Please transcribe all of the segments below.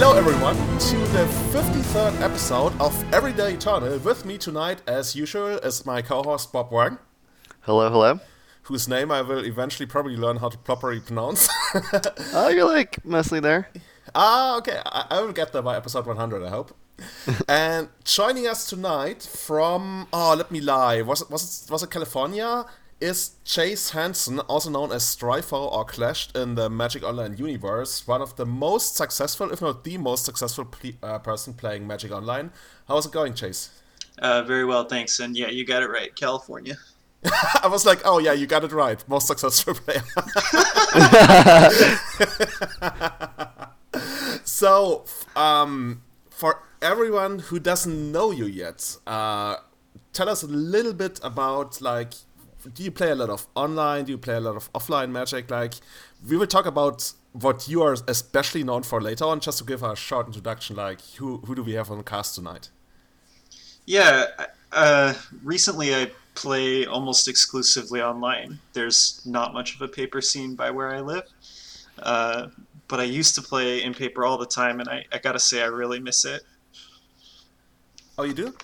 Hello, everyone, to the 53rd episode of Everyday Eternal. With me tonight, as usual, is my co host Bob Wang, Hello, hello. whose name I will eventually probably learn how to properly pronounce. Oh, you're like mostly there. ah, okay, I, I will get there by episode 100, I hope. and joining us tonight from, oh, let me lie, was it, was it, was it California? Is Chase Hansen, also known as Stryfo or Clashed in the Magic Online universe, one of the most successful, if not the most successful ple- uh, person playing Magic Online. How's it going, Chase? Uh, very well, thanks. And yeah, you got it right, California. I was like, oh yeah, you got it right. Most successful player. so, um, for everyone who doesn't know you yet, uh, tell us a little bit about like, do you play a lot of online? Do you play a lot of offline Magic? Like, we will talk about what you are especially known for later on. Just to give a short introduction, like, who who do we have on the cast tonight? Yeah, uh, recently I play almost exclusively online. There's not much of a paper scene by where I live. Uh, but I used to play in paper all the time, and I, I gotta say, I really miss it. Oh, you do?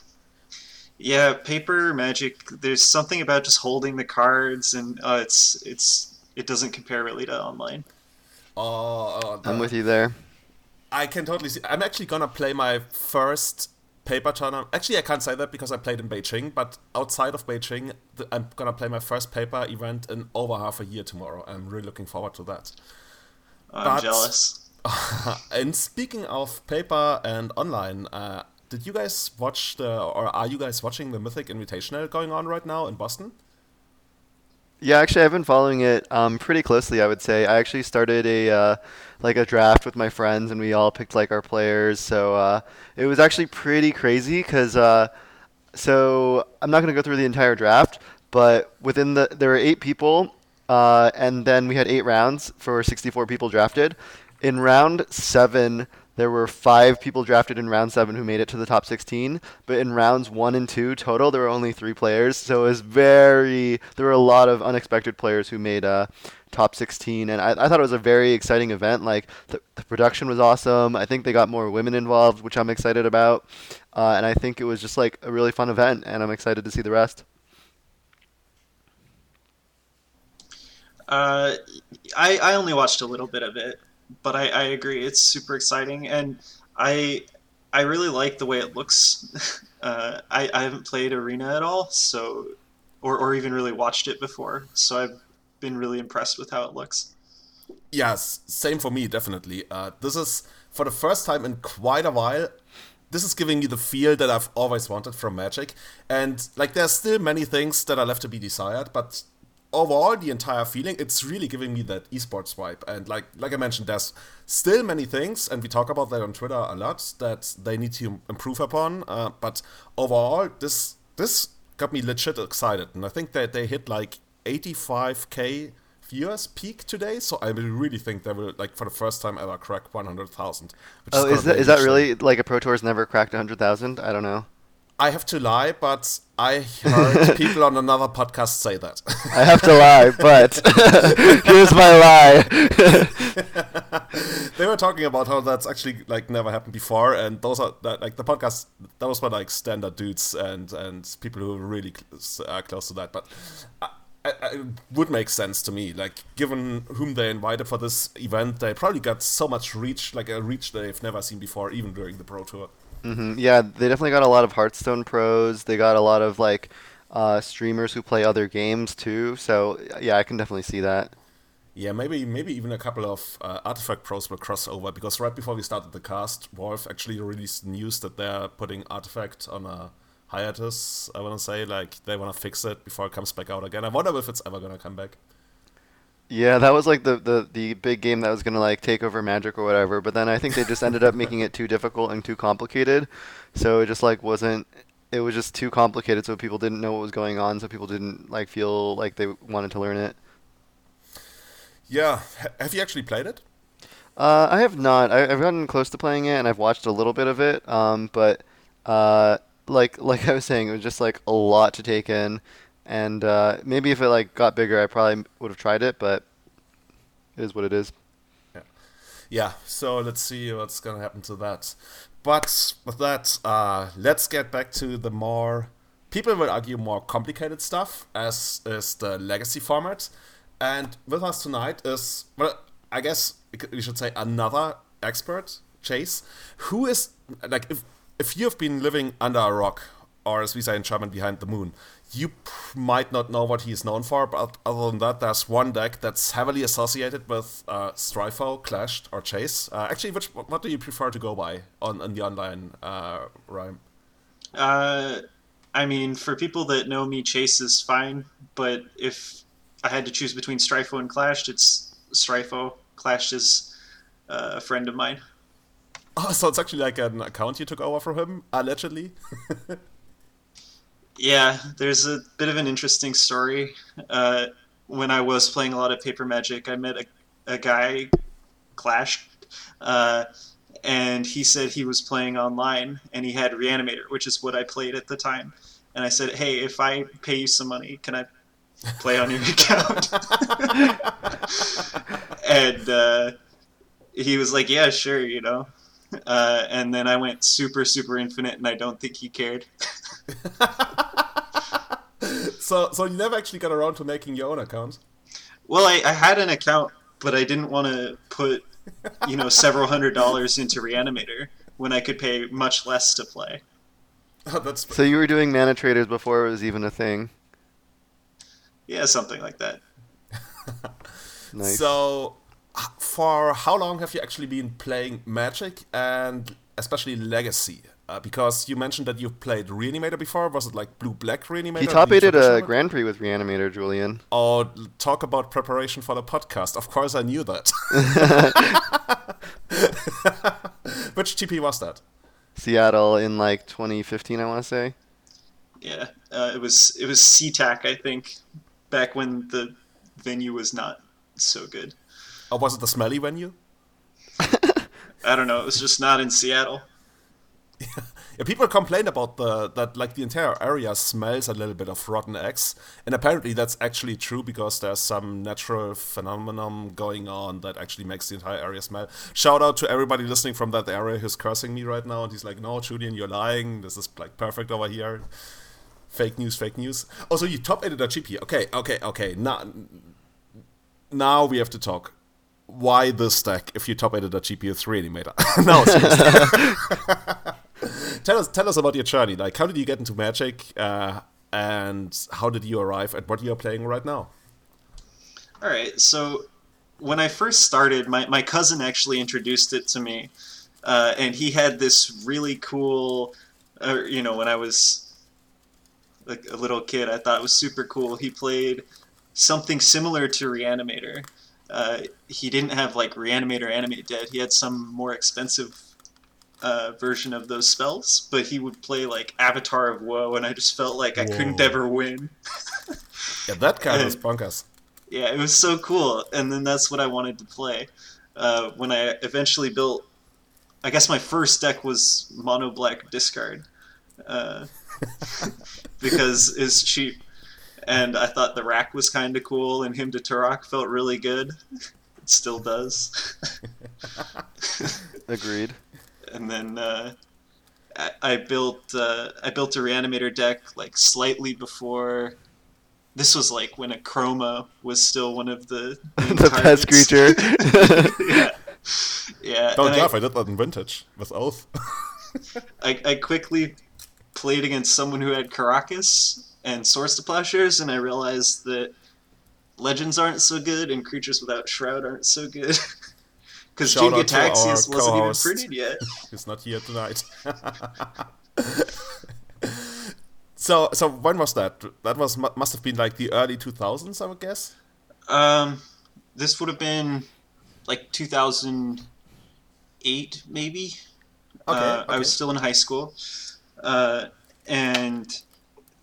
Yeah, paper magic. There's something about just holding the cards, and uh, it's it's it doesn't compare really to online. Oh, oh I'm with you there. I can totally see. I'm actually gonna play my first paper tournament. Actually, I can't say that because I played in Beijing. But outside of Beijing, th- I'm gonna play my first paper event in over half a year tomorrow. I'm really looking forward to that. I'm But- jealous. and speaking of paper and online, uh, did you guys watch the, or are you guys watching the Mythic Invitational going on right now in Boston? Yeah, actually, I've been following it um, pretty closely. I would say I actually started a uh, like a draft with my friends, and we all picked like our players. So uh, it was actually pretty crazy because uh, so I'm not gonna go through the entire draft, but within the there were eight people, uh, and then we had eight rounds for 64 people drafted. In round seven, there were five people drafted in round seven who made it to the top 16, but in rounds one and two total, there were only three players. So it was very, there were a lot of unexpected players who made uh, top 16, and I, I thought it was a very exciting event. Like the, the production was awesome. I think they got more women involved, which I'm excited about, uh, and I think it was just like a really fun event, and I'm excited to see the rest. Uh, I I only watched a little bit of it, but I, I agree it's super exciting, and I I really like the way it looks. Uh, I I haven't played Arena at all, so or or even really watched it before, so I've been really impressed with how it looks. Yes, same for me, definitely. Uh, this is for the first time in quite a while. This is giving me the feel that I've always wanted from Magic, and like there's still many things that are left to be desired, but overall, the entire feeling, it's really giving me that esports vibe. And like like I mentioned, there's still many things, and we talk about that on Twitter a lot that they need to improve upon. Uh, but overall, this this got me legit excited, and I think that they hit like 85k viewers peak today. So I really think they will like for the first time ever crack 100,000. Oh, is be that is that really like a Pro Tour's never cracked 100,000? I don't know. I have to lie, but I heard people on another podcast say that. I have to lie, but here's my lie. they were talking about how that's actually like never happened before, and those are that, like the podcast. Those were like standard dudes and and people who were really cl- uh, close to that. But I, I, it would make sense to me, like given whom they invited for this event, they probably got so much reach, like a reach they've never seen before, even during the pro tour. Hmm Yeah, they definitely got a lot of Hearthstone pros. They got a lot of like uh, streamers who play other games too. So yeah, I can definitely see that. Yeah, maybe maybe even a couple of uh, Artifact pros will cross over because right before we started the cast, Valve actually released news that they're putting Artifact on a hiatus. I want to say like they want to fix it before it comes back out again. I wonder if it's ever gonna come back. Yeah, that was like the, the, the big game that was gonna like take over Magic or whatever. But then I think they just ended up making it too difficult and too complicated. So it just like wasn't. It was just too complicated, so people didn't know what was going on. So people didn't like feel like they wanted to learn it. Yeah, have you actually played it? Uh, I have not. I, I've gotten close to playing it, and I've watched a little bit of it. Um, but uh, like like I was saying, it was just like a lot to take in, and uh, maybe if it like got bigger, I probably would have tried it. But it is what it is. Yeah, Yeah. so let's see what's gonna happen to that. But with that, uh, let's get back to the more people will argue more complicated stuff, as is the legacy format. And with us tonight is well, I guess we should say another expert, Chase, who is like if if you've been living under a rock, or as we say in German, behind the moon, you might not know what he's known for, but other than that, there's one deck that's heavily associated with uh, Stryfo, Clashed, or Chase. Uh, actually, which what do you prefer to go by on, on the online uh, rhyme? Uh, I mean, for people that know me, Chase is fine, but if I had to choose between Stryfo and Clashed, it's Stryfo. Clashed is uh, a friend of mine. Oh, so it's actually like an account you took over from him, allegedly? Yeah, there's a bit of an interesting story. Uh, when I was playing a lot of Paper Magic, I met a, a guy, Clash, uh, and he said he was playing online and he had Reanimator, which is what I played at the time. And I said, hey, if I pay you some money, can I play on your account? and uh, he was like, yeah, sure, you know. Uh, and then I went super, super infinite, and I don't think he cared. so, so you never actually got around to making your own account? Well, I, I had an account, but I didn't want to put, you know, several hundred dollars into Reanimator when I could pay much less to play. Oh, that's So you were doing mana traders before it was even a thing. Yeah, something like that. Nice. So, for how long have you actually been playing Magic and especially Legacy? Uh, because you mentioned that you've played Reanimator before. Was it like Blue Black Reanimator? he the top eighted a Grand Prix with Reanimator, Julian. Oh, talk about preparation for the podcast. Of course, I knew that. Which TP was that? Seattle in like 2015, I want to say. Yeah, uh, it was it was SeaTac, I think, back when the venue was not so good. Or was it the smelly venue? I don't know. It was just not in Seattle. Yeah, people complain about the that like the entire area smells a little bit of rotten eggs, and apparently that's actually true because there's some natural phenomenon going on that actually makes the entire area smell. Shout out to everybody listening from that area who's cursing me right now, and he's like, "No, Julian, you're lying. This is like perfect over here." Fake news, fake news. Also, you top editor GP. Okay, okay, okay. Now, now we have to talk. Why this stack if you top editor GP with Reanimator? no, seriously. tell us tell us about your journey. Like, how did you get into Magic, uh, and how did you arrive at what you're playing right now? All right, so when I first started, my, my cousin actually introduced it to me, uh, and he had this really cool, uh, you know, when I was like a little kid, I thought it was super cool. He played something similar to Reanimator. Uh, he didn't have like Reanimator Animate Dead. He had some more expensive uh, version of those spells, but he would play like Avatar of Woe, and I just felt like I couldn't ever win. Yeah, that kind of bonkers. Yeah, it was so cool, and then that's what I wanted to play. Uh, when I eventually built, I guess my first deck was mono black discard, uh, because it's cheap, and I thought the rack was kind of cool, and Hymn to Tourach felt really good. It still does. Agreed. And then uh, I, I built uh, I built a reanimator deck like slightly before. This was like when Akroma was still one of the main the pest targets. creature. yeah, yeah. Don't and I- laugh, I did that in Vintage with Oath. I, I quickly played against someone who had Karakas and Swords to Plowshares, and I realized that legends aren't so good and creatures without Shroud aren't so good. Because Jinga out to our Taxius wasn't even printed yet. He's not here tonight. so, so when was that? That was must have been like the early 2000s, I would guess. Um, this would have been like 2008, maybe. Okay, uh, I was still in high school, uh, and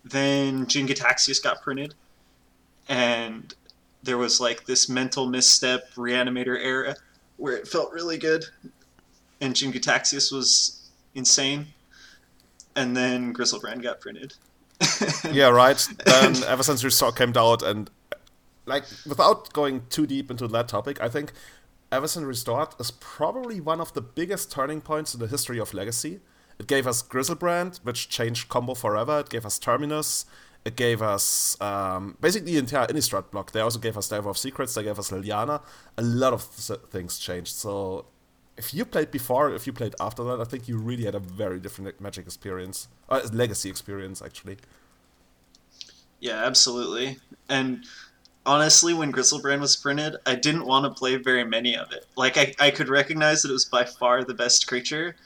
then Jin-Gitaxias got printed, and there was like this mental misstep reanimator era where it felt really good, and Jin-Gitaxias was insane, and then Griselbrand got printed. Yeah, right. Then ever since Restore came out, and like without going too deep into that topic, I think Avacyn Restored is probably one of the biggest turning points in the history of Legacy. It gave us Griselbrand, which changed combo forever. It gave us Terminus. It gave us um, basically the entire Innistrad block. They also gave us Delver of Secrets. They gave us Liliana. A lot of th- things changed. So if you played before, if you played after that, I think you really had a very different Magic experience, uh, Legacy experience actually. Yeah, absolutely. And honestly, when Griselbrand was printed, I didn't want to play very many of it. Like I, I could recognize that it was by far the best creature,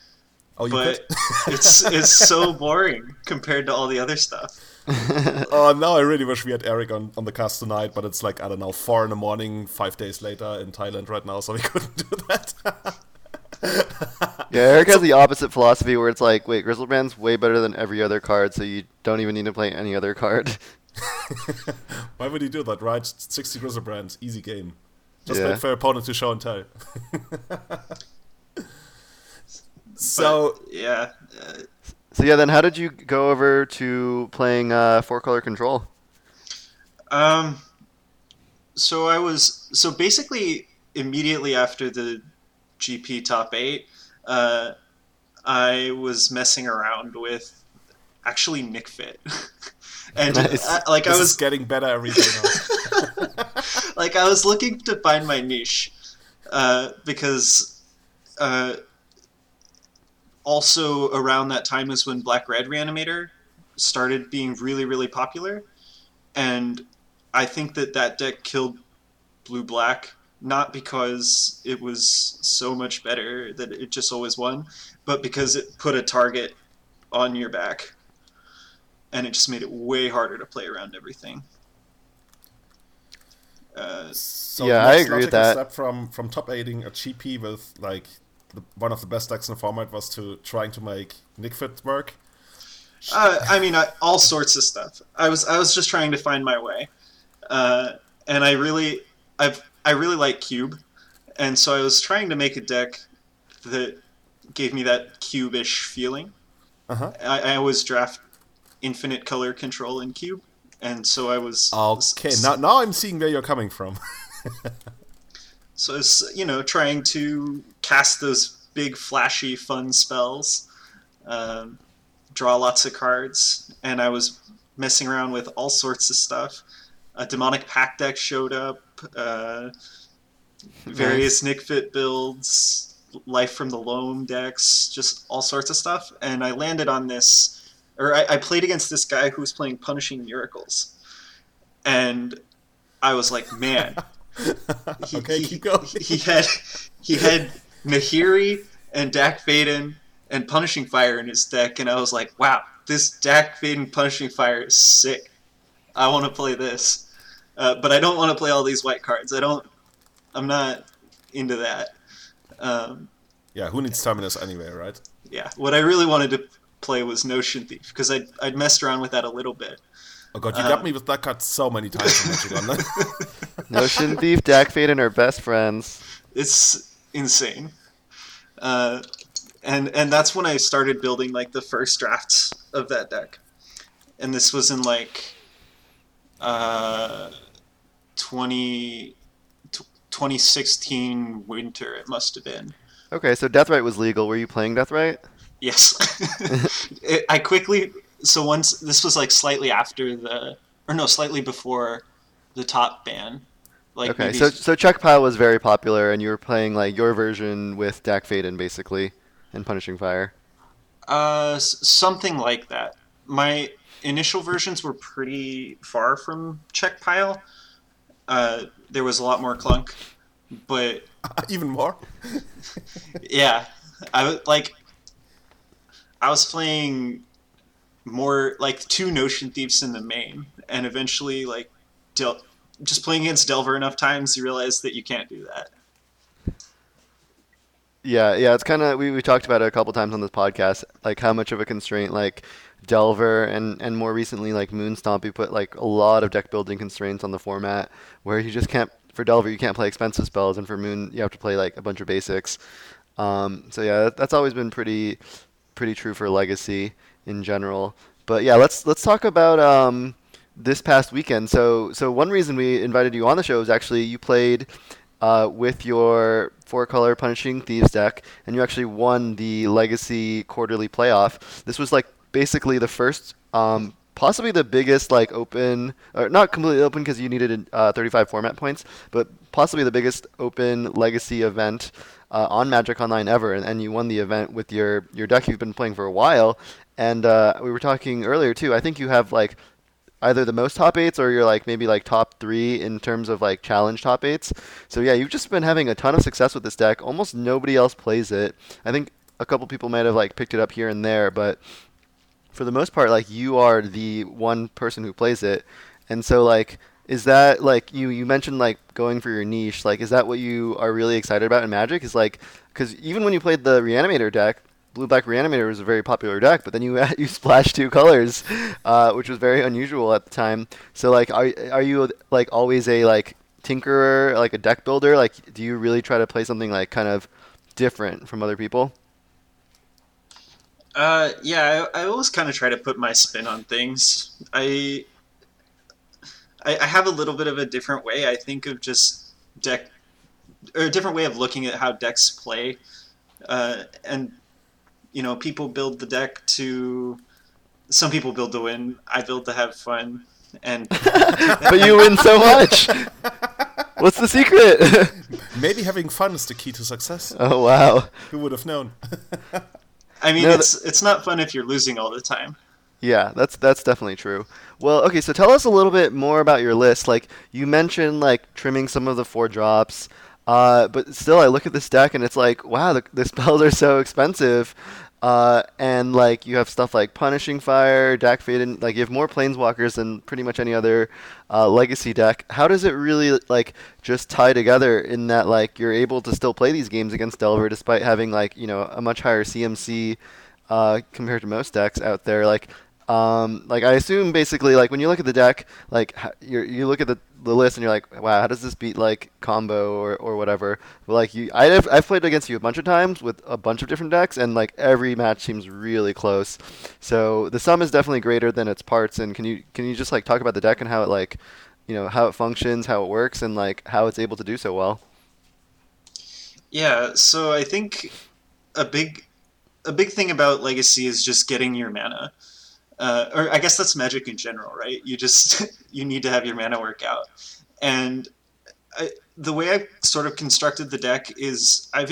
Oh, you but it's it's so boring compared to all the other stuff. Oh, now I really wish we had Eric on, on the cast tonight, but it's like, I don't know, 4 in the morning, 5 days later in Thailand right now, so we couldn't do that. Yeah, Eric has the opposite philosophy where it's like, wait, Griselbrand's way better than every other card, so you don't even need to play any other card. Why would he do that, right? 60 Griselbrands, easy game. Just Yeah. wait for your opponent to show and tell. so, But, yeah, uh, So yeah, then how did you go over to playing uh, four color control? Um, so I was so basically immediately after the GP top eight, uh, I was messing around with actually Nic Fit, and Nice. uh, like this I is was getting better every day now. like I was looking to find my niche, uh, because uh, also around that time is when Black Red Reanimator started being really really popular, and I think that that deck killed Blue Black not because it was so much better that it just always won, but because it put a target on your back, and it just made it way harder to play around everything. Uh, So Yeah, I next agree with logical that. Step from from top aiding a GP with like the, one of the best decks in the format was to trying to make Nic Fit work. Uh, I mean, I, all sorts of stuff. I was I was just trying to find my way, uh, and I really I've I really like cube, and so I was trying to make a deck that gave me that cube-ish feeling. Uh-huh. I, I always draft infinite color control in cube, and so I was Okay, now now I'm seeing where you're coming from. So it's you know trying to cast those big flashy fun spells, um, draw lots of cards, and I was messing around with all sorts of stuff. A Demonic Pact deck showed up, uh, various Nic Fit builds, life from the loam decks, just all sorts of stuff, and I landed on this, or I, I played against this guy who was playing Punishing Miracles, and I was like, man he, okay, he, keep going. he had he had Nahiri and Dack Fayden and Punishing Fire in his deck, and I was like, wow, this Dack Fayden Punishing Fire is sick. I want to play this, uh, but I don't want to play all these white cards. I don't. I'm not into that. Um, yeah, who needs Terminus anyway, right? yeah, what I really wanted to play was Notion Thief because I I'd messed around with that a little bit. Oh god, you Uh, got me with that card so many times in Magic Online. Notion Thief, Dack Fayden are best friends. it's insane. Uh, and and that's when I started building like the first drafts of that deck, and this was in like uh, 20, tw- 2016 winter. It must have been. Okay, so Deathrite was legal. Were you playing Deathrite? Yes, it, I quickly. So once this was like slightly after the, or no, slightly before the top ban. Like Okay, maybe so so Czech Pile was very popular, and you were playing like your version with Dack Fayden basically, and Punishing Fire. Uh, something like that. My initial versions were pretty far from Czech Pile. Uh, there was a lot more clunk, but Even more? yeah, I was like, I was playing more like two Notion Thieves in the main, and eventually like, Del- just playing against Delver enough times, you realize that you can't do that. Yeah, yeah, it's kind of we, we talked about it a couple times on this podcast, like how much of a constraint like Delver and and more recently like Moonstomp, you put like a lot of deck building constraints on the format where you just can't for Delver you can't play expensive spells, and for Moon you have to play like a bunch of basics. Um, so yeah, that, that's always been pretty pretty true for Legacy in general. But yeah, let's let's talk about um, this past weekend. So so one reason we invited you on the show is actually you played uh, with your four color Punishing Thieves deck, and you actually won the Legacy quarterly playoff. This was like basically the first, um, possibly the biggest like open, or not completely open because you needed uh, 35 format points, but possibly the biggest open Legacy event. Uh, on Magic Online ever, and, and you won the event with your, your deck you've been playing for a while. And uh, we were talking earlier too. I think you have like either the most top eights or you're like maybe like top three in terms of like challenge top eights. So yeah, you've just been having a ton of success with this deck. Almost nobody else plays it. I think a couple people might have like picked it up here and there, but for the most part, like you are the one person who plays it. And so like is that like you you mentioned like going for your niche like is that what you are really excited about in magic is like because even when you played the reanimator deck Blue Black Reanimator was a very popular deck, but then you you splashed two colors, uh, which was very unusual at the time. So like, are are you like always a like tinkerer, like a deck builder? Like, do you really try to play something like kind of different from other people? Uh, yeah, I, I always kind of try to put my spin on things. I, I I have a little bit of a different way. I think of just deck or a different way of looking at how decks play. Uh, and you know, people build the deck to. Some people build to win. I build to have fun, and but you win so much. What's the secret? Maybe having fun is the key to success. Oh wow! Who would have known? I mean, no, it's it's not fun if you're losing all the time. Yeah, that's that's definitely true. Well, okay, so tell us a little bit more about your list. Like you mentioned, like trimming some of the four drops. Uh, but still, I look at this deck and it's like, wow, the, the spells are so expensive. Uh, and like you have stuff like Punishing Fire, Dack Fayden, like you have more Planeswalkers than pretty much any other uh, Legacy deck. How does it really like just tie together in that like you're able to still play these games against Delver despite having like you know a much higher CMC uh, compared to most decks out there? Like um, like I assume basically like when you look at the deck, like you you look at the, the list and you're like, wow, how does this beat like combo or, or whatever? But like you, I've I've played against you a bunch of times with a bunch of different decks, and like every match seems really close. So the sum is definitely greater than its parts. And can you can you just like talk about the deck and how it like, you know, how it functions, how it works, and like how it's able to do so well? Yeah. So I think a big a big thing about Legacy is just getting your mana uh, or I guess that's magic in general, right? You just you need to have your mana work out, and I, the way I've sort of constructed the deck is I've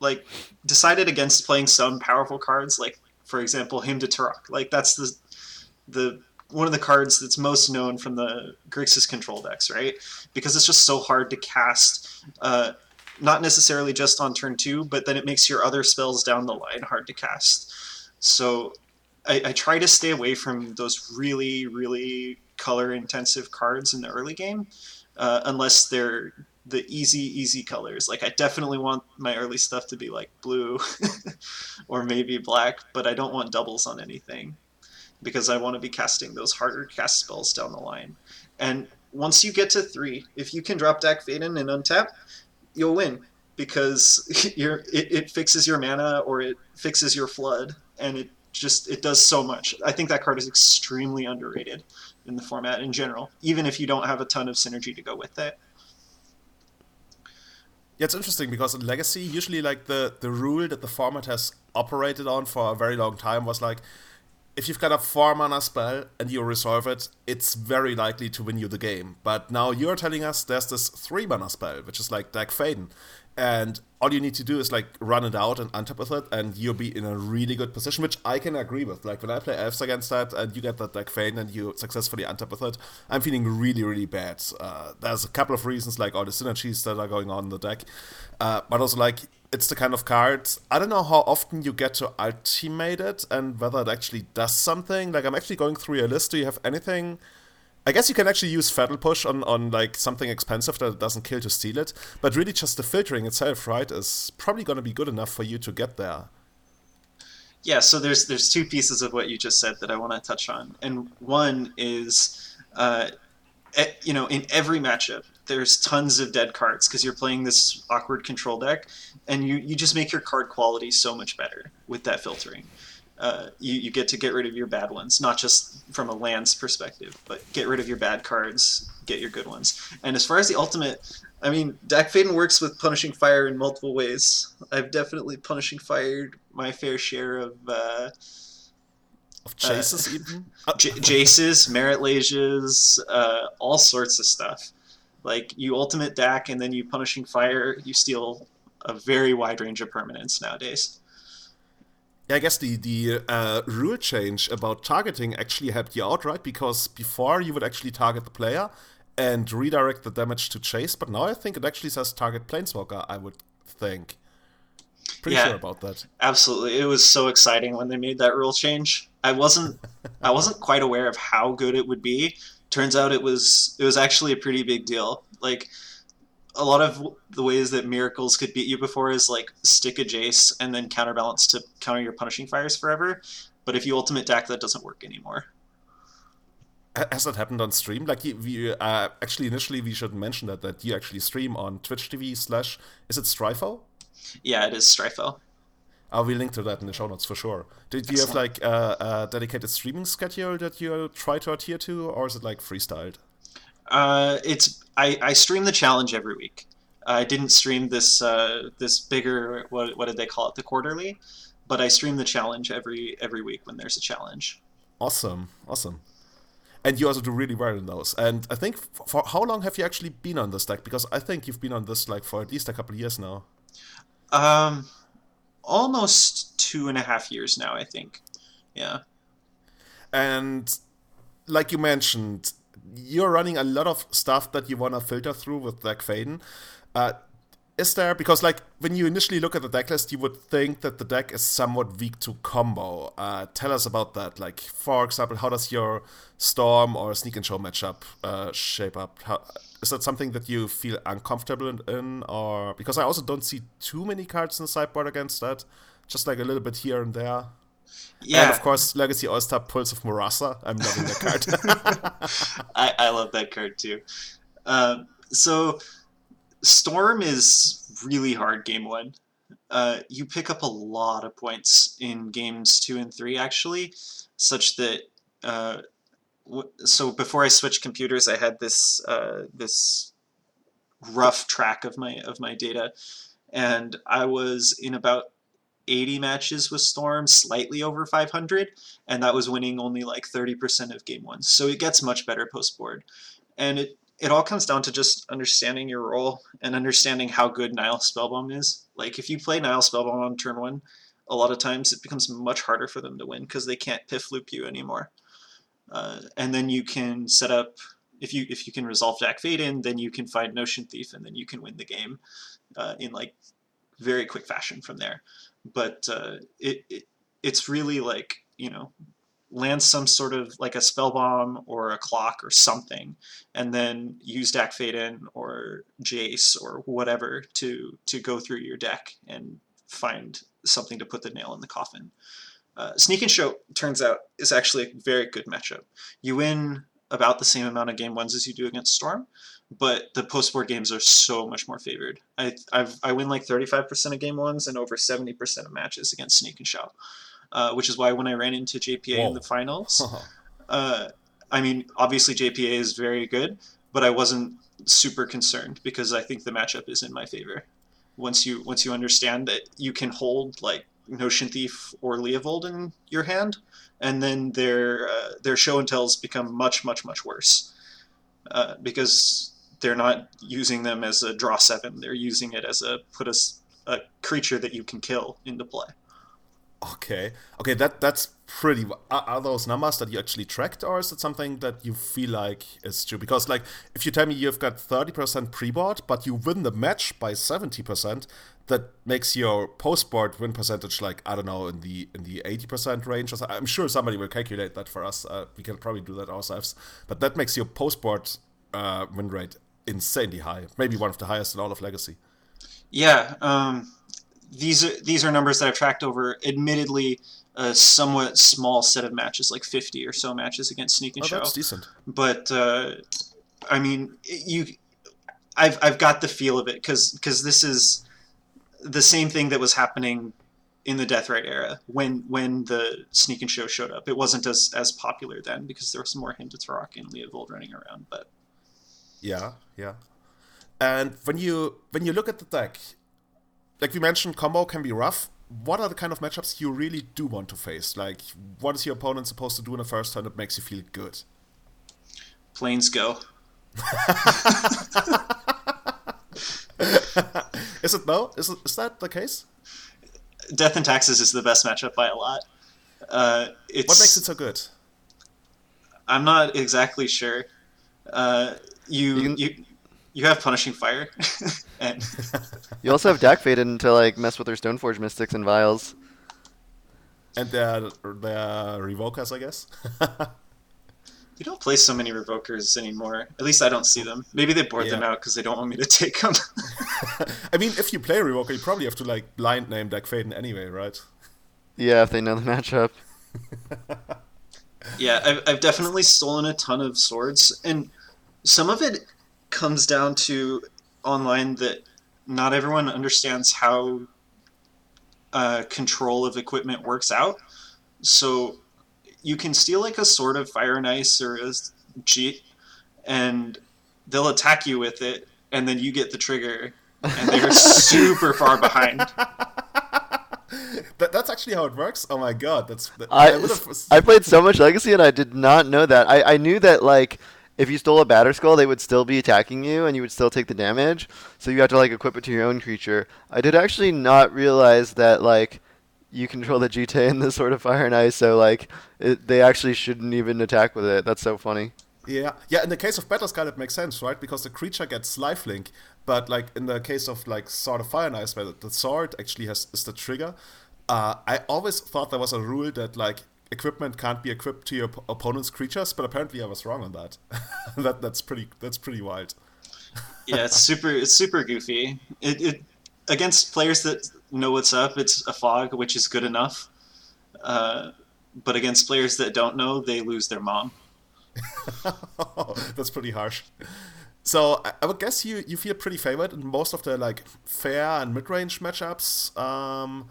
like decided against playing some powerful cards, like for example Hymn to Tourach. Like that's the the one of the cards that's most known from the Grixis control decks, right? Because it's just so hard to cast. Uh, not necessarily just on turn two, but then it makes your other spells down the line hard to cast. So I, I try to stay away from those really, really color intensive cards in the early game, uh, unless they're the easy, easy colors. Like I definitely want my early stuff to be like blue or maybe black, but I don't want doubles on anything because I want to be casting those harder cast spells down the line. And once you get to three, if you can drop Dack Fayden and untap, you'll win because it, it fixes your mana or it fixes your flood and it just it does so much. I think that card is extremely underrated in the format in general, even if you don't have a ton of synergy to go with it. Yeah, it's interesting because in Legacy, usually like the the rule that the format has operated on for a very long time was like, if you've got a four mana spell and you resolve it, it's very likely to win you the game. But now you're telling us there's this three mana spell, which is like Dack Fayden, and all you need to do is like run it out and untap with it, and you'll be in a really good position, which I can agree with. Like when I play elves against that, and you get that Dack Fayden and you successfully untap with it, I'm feeling really, really bad. Uh, there's a couple of reasons, like all the synergies that are going on in the deck, uh, but also like it's the kind of card. I don't know how often you get to ultimate it and whether it actually does something. Like I'm actually going through your list. Do you have anything? I guess you can actually use Fatal Push on, on like something expensive that doesn't kill to steal it, but really just the filtering itself, right, is probably going to be good enough for you to get there. Yeah, so there's there's two pieces of what you just said that I want to touch on, and one is, uh, you know, in every matchup, there's tons of dead cards because you're playing this awkward control deck, and you you just make your card quality so much better with that filtering. Uh, you, you get to get rid of your bad ones, not just from a lands perspective, but get rid of your bad cards, get your good ones. And as far as the ultimate, I mean, Dack Fayden works with punishing fire in multiple ways. I've definitely punishing fired my fair share of uh, of chases, uh, even J- Jaces, Marit Lages, uh, all sorts of stuff. Like you ultimate Dack, and then you punishing fire, you steal a very wide range of permanents nowadays. Yeah, I guess the the uh, rule change about targeting actually helped you out, right? Because before you would actually target the player and redirect the damage to Jace, but now I think it actually says target planeswalker. I would think. Pretty yeah, sure about that. Absolutely, it was so exciting when they made that rule change. I wasn't I wasn't quite aware of how good it would be. Turns out it was it was actually a pretty big deal. Like a lot of the ways that miracles could beat you before is like stick a Jace and then counterbalance to counter your punishing fires forever. But if you ultimate Dack, that doesn't work anymore. Has that happened on stream? Like, we uh, actually initially we should mention that that you actually stream on Twitch TV slash is it Stryfo? Yeah, it is Stryfo. I'll be link to that in the show notes for sure. Did you have like a, a dedicated streaming schedule that you try to adhere to, or is it like freestyled? Uh, it's I, I stream the challenge every week. I didn't stream this uh, this bigger what what did they call it the quarterly, but I stream the challenge every every week when there's a challenge. Awesome, awesome. And you also do really well in those. And I think for how long have you actually been on this deck? Because I think you've been on this like for at least a couple of years now. Um, almost two and a half years now. I think. Yeah. And like you mentioned, you're running a lot of stuff that you want to filter through with Dack Fayden. Uh, is there because like when you initially look at the deck list, you would think that the deck is somewhat weak to combo. Uh, tell us about that. Like for example, how does your Storm or Sneak and Show matchup uh, shape up? How, is that something that you feel uncomfortable in, or because I also don't see too many cards in the sideboard against that, just like a little bit here and there. Yeah. And of course, Legacy All Star Pulse of Murasa. I'm loving that card. I, I love that card too. Um, so, Storm is really hard game one. Uh, you pick up a lot of points in games two and three, actually, such that. Uh, w- so before I switched computers, I had this uh, this rough track of my of my data, and I was in about 80 matches with Storm, slightly over 500, and that was winning only like 30% of game ones. So it gets much better post board. And it, it all comes down to just understanding your role and understanding how good Nihil Spellbomb is. Like, if you play Nihil Spellbomb on turn one, a lot of times it becomes much harder for them to win because they can't piff loop you anymore. Uh, and then you can set up if you if you can resolve Dack Fayden, then you can find Notion Thief, and then you can win the game uh, in like very quick fashion from there but uh, it, it it's really like you know land some sort of like a spell bomb or a clock or something, and then use Dack Fayden or Jace or whatever to to go through your deck and find something to put the nail in the coffin. Uh, Sneak and Show turns out is actually a very good matchup. You win about the same amount of game ones as you do against Storm, but the post board games are so much more favored. I I've, i win like 35% of game ones and over 70% of matches against Sneak and Show, uh, which is why when I ran into JPA Whoa. in the finals, uh, I mean obviously JPA is very good, but I wasn't super concerned because I think the matchup is in my favor. Once you once you understand that you can hold like Notion Thief or Leovold in your hand, and then their uh, their show and tells become much much much worse. Uh, because they're not using them as a draw seven. They're using it as a put a, a creature that you can kill into play. Okay, okay, that that's pretty. Are, are, those numbers that you actually tracked, or is it something that you feel like is true? Because like, if you tell me you've got thirty percent pre-board, but you win the match by seventy percent, that makes your post-board win percentage like I don't know in the in the eighty percent range. I'm sure somebody will calculate that for us. Uh, we can probably do that ourselves, but that makes your post-board uh, win rate insanely high. Maybe one of the highest in all of Legacy. Yeah, um, these are these are numbers that I've tracked over, admittedly, a somewhat small set of matches, like fifty or so matches against Sneak and oh, Show. That's decent. But uh, I mean, you, I've I've got the feel of it because because this is the same thing that was happening in the Deathrite era when when the Sneak and Show showed up. It wasn't as as popular then because there was more Hinterrock and Leovold running around. But yeah, yeah. And when you when you look at the deck, like we mentioned, combo can be rough. What are the kind of matchups you really do want to face? Like, what is your opponent supposed to do in the first turn that makes you feel good? Planes go. is it though? Is it, is that the case? Death and Taxes is the best matchup by a lot. Uh, it's, what makes it so good? I'm not exactly sure. Uh, you you, can... you you have punishing fire, and you also have Dack Fayden to like mess with their Stoneforge mystics and vials. And they're, they're revokers, I guess. You don't play so many revokers anymore. At least I don't see them. Maybe they board yeah. them out because they don't want me to take them. I mean, if you play revoker, you probably have to like blind name Dack Fayden anyway, right? Yeah, if they know the matchup. yeah, I've, I've definitely stolen a ton of swords, and some of it comes down to online that not everyone understands how uh, control of equipment works out. So you can steal like a sword of fire and ice or a Jitte, and they'll attack you with it, and then you get the trigger, and they're super far behind. That, that's actually how it works. Oh my god, that's. That, I, I, I played so much Legacy and I did not know that. I, I knew that like if you stole a Batterskull, they would still be attacking you, and you would still take the damage. So you have to like equip it to your own creature. I did actually not realize that like you control the Jitte and the Sword of Fire and Ice, so like it, they actually shouldn't even attack with it. That's so funny. Yeah, yeah. In the case of Batterskull, it makes sense, right? Because the creature gets lifelink. But like in the case of like Sword of Fire and Ice, where the sword actually has is the trigger. Uh, I always thought there was a rule that like equipment can't be equipped to your opponent's creatures, but apparently I was wrong on that. that that's pretty that's pretty wild. yeah, it's super it's super goofy. It, it against players that know what's up, it's a fog, which is good enough. Uh, but against players that don't know, they lose their mom. That's pretty harsh. So I would guess you, you feel pretty favored in most of the like fair and mid range matchups. Um,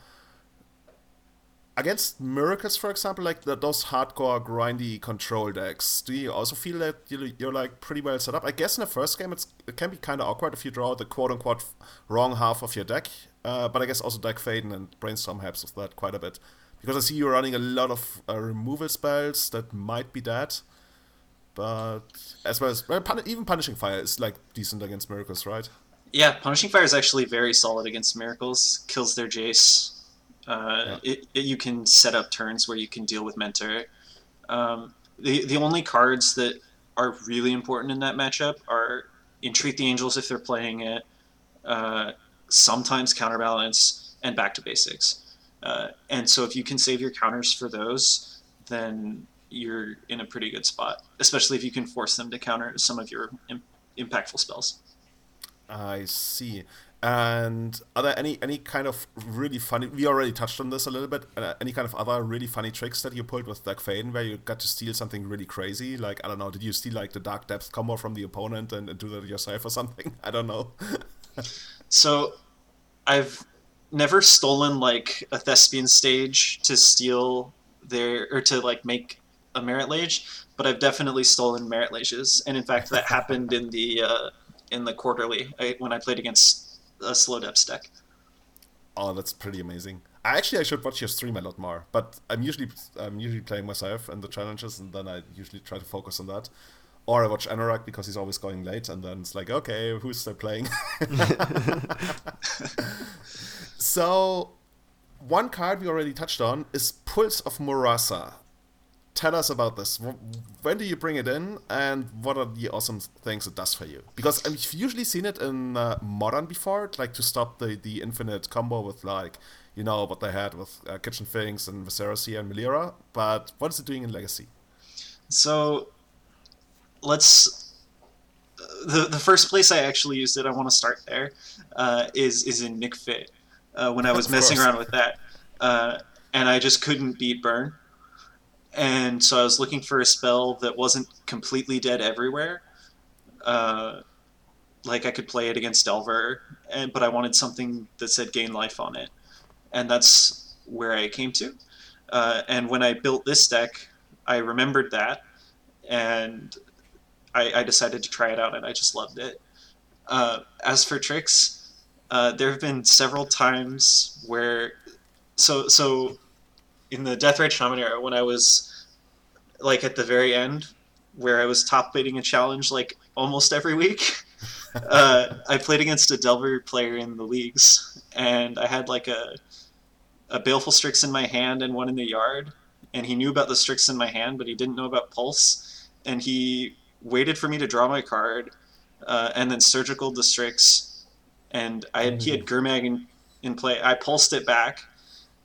against miracles, for example, like the, those hardcore grindy control decks, do you also feel that you, you're like pretty well set up? I guess in the first game, it can be kind of awkward if you draw the quote unquote wrong half of your deck. Uh, but I guess also Dack Fayden and Brainstorm helps with that quite a bit because I see you're running a lot of uh, removal spells that might be dead. But as well as well, pun- even punishing fire is like decent against miracles, right? Yeah, punishing fire is actually very solid against miracles. Kills their Jace uh, yeah. it, it, you can set up turns where you can deal with Mentor. Um, the the only cards that are really important in that matchup are Entreat the Angels if they're playing it, uh, sometimes Counterbalance, and Back to Basics. Uh, and so if you can save your counters for those, then you're in a pretty good spot, especially if you can force them to counter some of your Im- impactful spells. I see. And are there any any kind of really funny? We already touched on this a little bit. Uh, any kind of other really funny tricks that you pulled with Dack Fayden, where you got to steal something really crazy? Like I don't know, did you steal like the Dark Depth combo from the opponent and, and do that yourself or something? I don't know. so, I've never stolen like a thespian stage to steal their or to like make a Marit Lage, but I've definitely stolen Marit Lages, and in fact that happened in the uh, in the quarterly I, when I played against a slow depth stack. Oh, that's pretty amazing. I actually, I should watch your stream a lot more. But I'm usually I'm usually playing myself and the challenges, and then I usually try to focus on that. Or I watch Anorak because he's always going late, and then it's like, okay, who's still playing? so, one card we already touched on is Pulse of Murasa tell us about this. When do you bring it in, and what are the awesome things it does for you? Because I've usually seen it in uh, modern before, like to stop the the infinite combo with like you know what they had with uh, Kitchen Finks and Viscera and Melira. But what is it doing in Legacy? So let's the the first place I actually used it. I want to start there. Uh, is is in Nic Fit uh, when I was messing around with that, uh, and I just couldn't beat Burn and so I was looking for a spell that wasn't completely dead everywhere. Uh, like I could play it against Delver, and, but I wanted something that said gain life on it, and that's where I came to. Uh, and when I built this deck, I remembered that, and I, I, decided to try it out, and I just loved it. Uh, as for tricks, uh, there have been several times where, so so, in the Death Deathrite Shaman era, when I was like at the very end, where I was top leading a challenge like almost every week. uh, I played against a Delver player in the leagues, and I had like a a baleful strix in my hand and one in the yard, and he knew about the strix in my hand, but he didn't know about pulse, and he waited for me to draw my card, uh, and then surgical the strix, and I had, he had mm. Gurmag in, in play. I pulsed it back.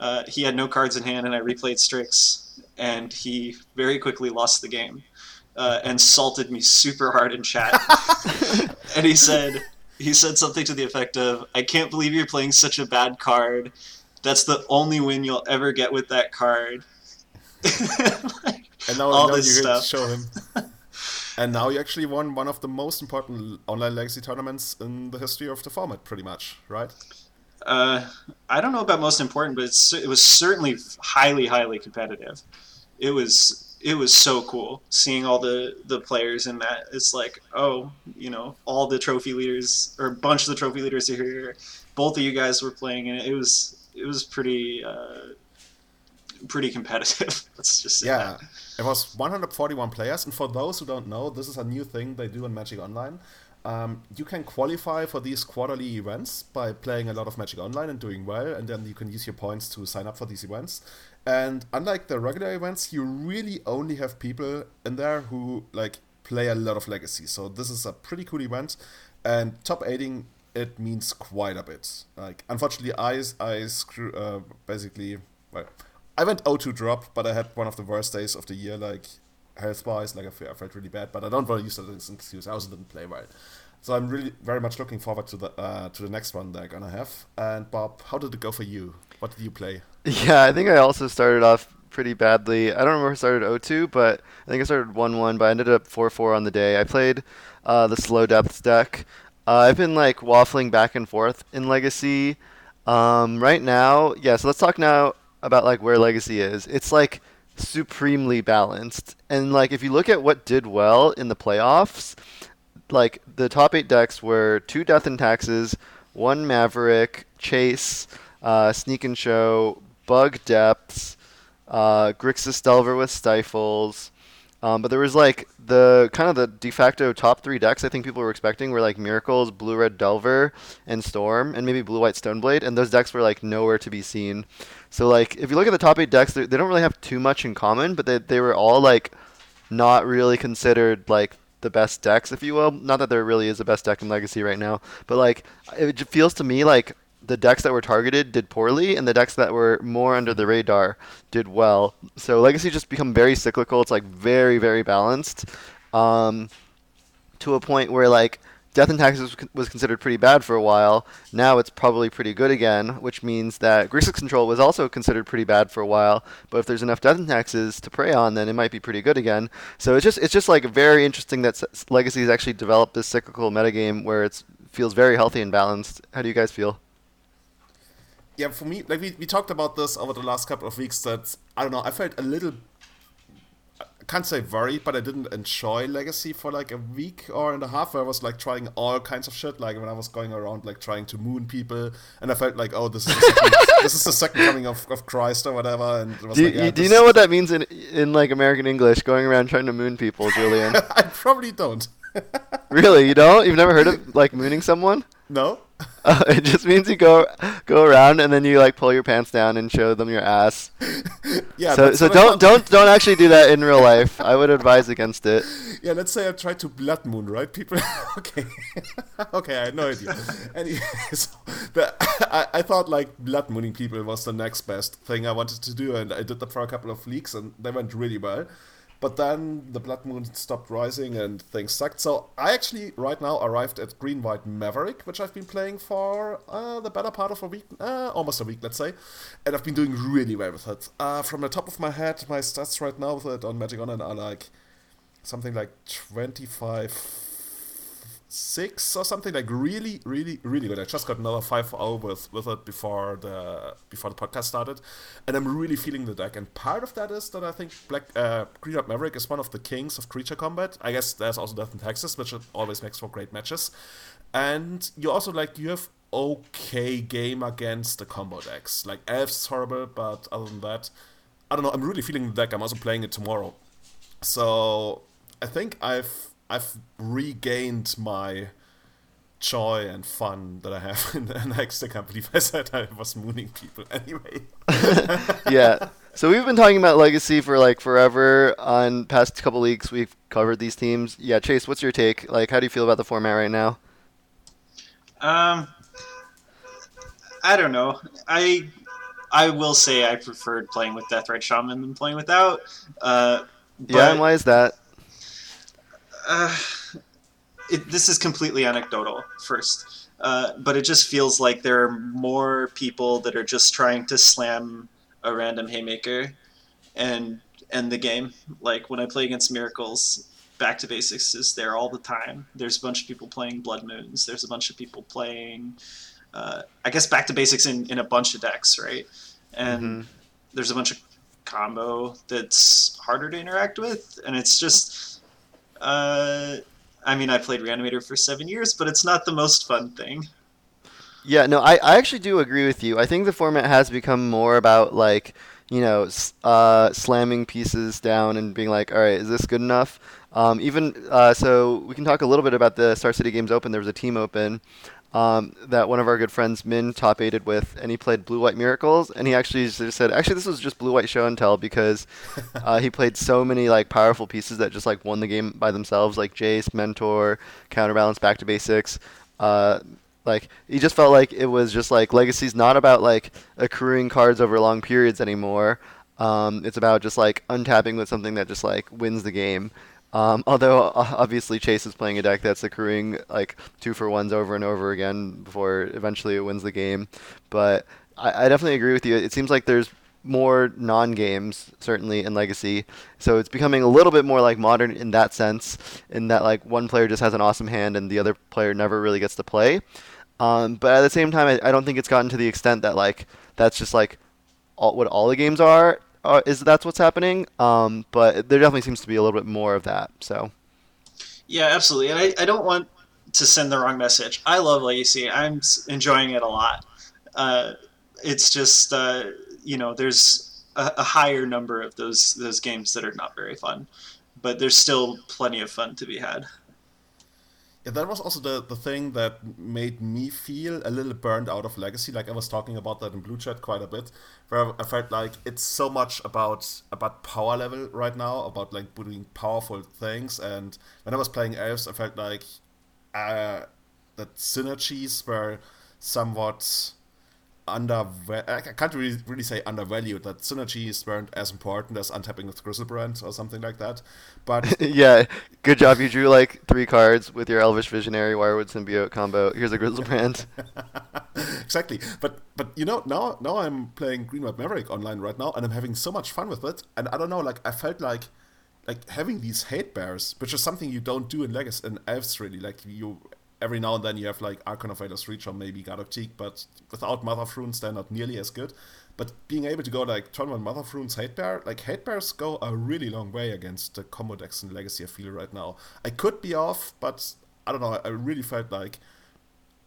Uh, he had no cards in hand, and I replayed Strix, and he very quickly lost the game uh, and salted me super hard in chat. and he said he said something to the effect of, "I can't believe you're playing such a bad card. That's the only win you'll ever get with that card." like, and now, all now this you stuff. show him. and now you actually won one of the most important online legacy tournaments in the history of the format, pretty much, right? Uh, I don't know about most important, but it was certainly highly, highly competitive. It was it was so cool seeing all the the players in that. It's like, oh, you know, all the trophy leaders or a bunch of the trophy leaders are here. Both of you guys were playing, and it was it was pretty uh, pretty competitive. Let's just yeah. That. It was 141 players, and for those who don't know, this is a new thing they do in Magic Online. Um, you can qualify for these quarterly events by playing a lot of Magic Online and doing well, and then you can use your points to sign up for these events. And unlike the regular events, you really only have people in there who like play a lot of Legacy. So this is a pretty cool event, and top aiding it means quite a bit. Like unfortunately, I I screw uh, basically well, I went O2 drop, but I had one of the worst days of the year. Like health wise, like I, felt really bad. But I don't want to use that as an excuse. I also didn't play well. So I'm really very much looking forward to the uh, to the next one they're gonna have. And Bob, how did it go for you? What did you play? Yeah, I think I also started off pretty badly. I don't remember if I started 0-2, but I think I started 1-1, but I ended up 4-4 on the day. I played uh, the slow depths deck. Uh, I've been like waffling back and forth in Legacy. Um, right now, yeah. So let's talk now about like where Legacy is. It's like supremely balanced, and like if you look at what did well in the playoffs, like the top eight decks were two Death and Taxes, one Maverick, Chase, uh, Sneak and Show, Bug Depths, uh, Grixis Delver with Stifles. Um, but there was like the kind of the de facto top three decks I think people were expecting were like Miracles, Blue Red Delver, and Storm, and maybe Blue White Stoneblade, and those decks were like nowhere to be seen. So like if you look at the top eight decks, they don't really have too much in common, but they they were all like not really considered like the best decks, if you will. Not that there really is a best deck in Legacy right now, but like it feels to me like the decks that were targeted did poorly, and the decks that were more under the radar did well. So Legacy just become very cyclical. It's like very very balanced, um, to a point where like Death and Taxes was considered pretty bad for a while. Now it's probably pretty good again, which means that Grixis Control was also considered pretty bad for a while. But if there's enough Death and Taxes to prey on, then it might be pretty good again. So it's just it's just like very interesting that Legacy has actually developed this cyclical metagame where it feels very healthy and balanced. How do you guys feel? Yeah, for me, like we, we talked about this over the last couple of weeks. That I don't know, I felt a little. I can't say worried, but I didn't enjoy Legacy for like a week or and a half. Where I was like trying all kinds of shit. Like when I was going around like trying to moon people, and I felt like, oh, this is the second, this is the second coming of, of Christ or whatever. And do, like, yeah, do you know what that means in in like American English? Going around trying to moon people, Julian. I probably don't. really, you don't? You've never heard of like mooning someone? No. Uh, it just means you go go around and then you like pull your pants down and show them your ass. yeah. So so don't don't don't actually do that in real life. I would advise against it. Yeah. Let's say I tried to blood moon, right? People. okay. okay. I had no idea. anyway, so the, I I thought like blood mooning people was the next best thing I wanted to do, and I did that for a couple of leagues, and they went really well. But then the Blood Moon stopped rising and things sucked. So I actually right now arrived at Green White Maverick, which I've been playing for uh, the better part of a week, uh, almost a week, let's say. And I've been doing really well with it. Uh, from the top of my head, my stats right now with it on Magic Online are like something like 25 six or something like really really really good. I just got another 5 with with it before the before the podcast started. And i'm really feeling the deck. And part of that is that i think black uh, green up maverick is one of the kings of creature combat. I guess there's also Death and Taxes which always makes for great matches. And you also like you have okay game against the combo decks. Like elves horrible but other than that i don't know. I'm really feeling the deck. I'm also playing it tomorrow. So i think i've I've regained my joy and fun that I have in the next. I can't believe I said I was mooning people anyway. yeah. So we've been talking about legacy for like forever. On past couple weeks, we've covered these teams. Yeah, Chase, what's your take? Like, how do you feel about the format right now? Um, I don't know. I I will say I preferred playing with Deathrite Shaman than playing without. Uh, yeah, and why is that? Uh, it, this is completely anecdotal first, uh, but it just feels like there are more people that are just trying to slam a random haymaker and end the game. Like when I play against Miracles, Back to Basics is there all the time. There's a bunch of people playing Blood Moons. There's a bunch of people playing, uh, I guess, Back to Basics in, in a bunch of decks, right? And mm-hmm. there's a bunch of combo that's harder to interact with, and it's just uh, I mean, I played Reanimator for seven years, but it's not the most fun thing. Yeah, no, I, I actually do agree with you. I think the format has become more about like you know uh, slamming pieces down and being like, all right, is this good enough? Um, even uh, so, we can talk a little bit about the Star City Games Open. There was a team open um, that one of our good friends Min top aided with, and he played Blue White Miracles, and he actually just said, actually this was just Blue White Show and Tell because uh, he played so many like powerful pieces that just like won the game by themselves, like Jace, Mentor, Counterbalance, Back to Basics. Uh, like he just felt like it was just like Legacy's not about like accruing cards over long periods anymore. Um, it's about just like untapping with something that just like wins the game. Um, although obviously Chase is playing a deck that's accruing like two for ones over and over again before eventually it wins the game. But I, I definitely agree with you. It seems like there's more non-games certainly in legacy so it's becoming a little bit more like modern in that sense in that like one player just has an awesome hand and the other player never really gets to play um, but at the same time I, I, don't think it's gotten to the extent that like that's just like all, what all the games are uh, is that's what's happening. Um, but there definitely seems to be a little bit more of that. So. Yeah, absolutely, and I, I don't want to send the wrong message. I love Legacy. I'm enjoying it a lot. Uh, it's just uh, you know there's a, a, higher number of those those games that are not very fun, but there's still plenty of fun to be had. Yeah, that was also the, the thing that made me feel a little burned out of Legacy. Like I was talking about that in Blue Chat quite a bit, where I felt like it's so much about about power level right now, about like doing powerful things. And when I was playing Elves, I felt like uh, that synergies were somewhat under I can't really, really say undervalued that synergies weren't as important as untapping with Griselbrand or something like that. But yeah, good job. You drew like three cards with your Elvish Visionary Wirewood Symbiote combo. Here's a Griselbrand. exactly. But but you know now now I'm playing Green White Maverick online right now and I'm having so much fun with it. And I don't know, like I felt like like having these hate bears, which is something you don't do in Legacy in Elves really. Like you every now and then you have like Archon of Valor's Reach or maybe Gaddock Teeg, but without Mother of Runes, they're not nearly as good. But being able to go like turn one Mother of Runes Hate Bear, like Hate Bears go a really long way against the combo decks in Legacy, I feel right now. I could be off, but I don't know, I really felt like,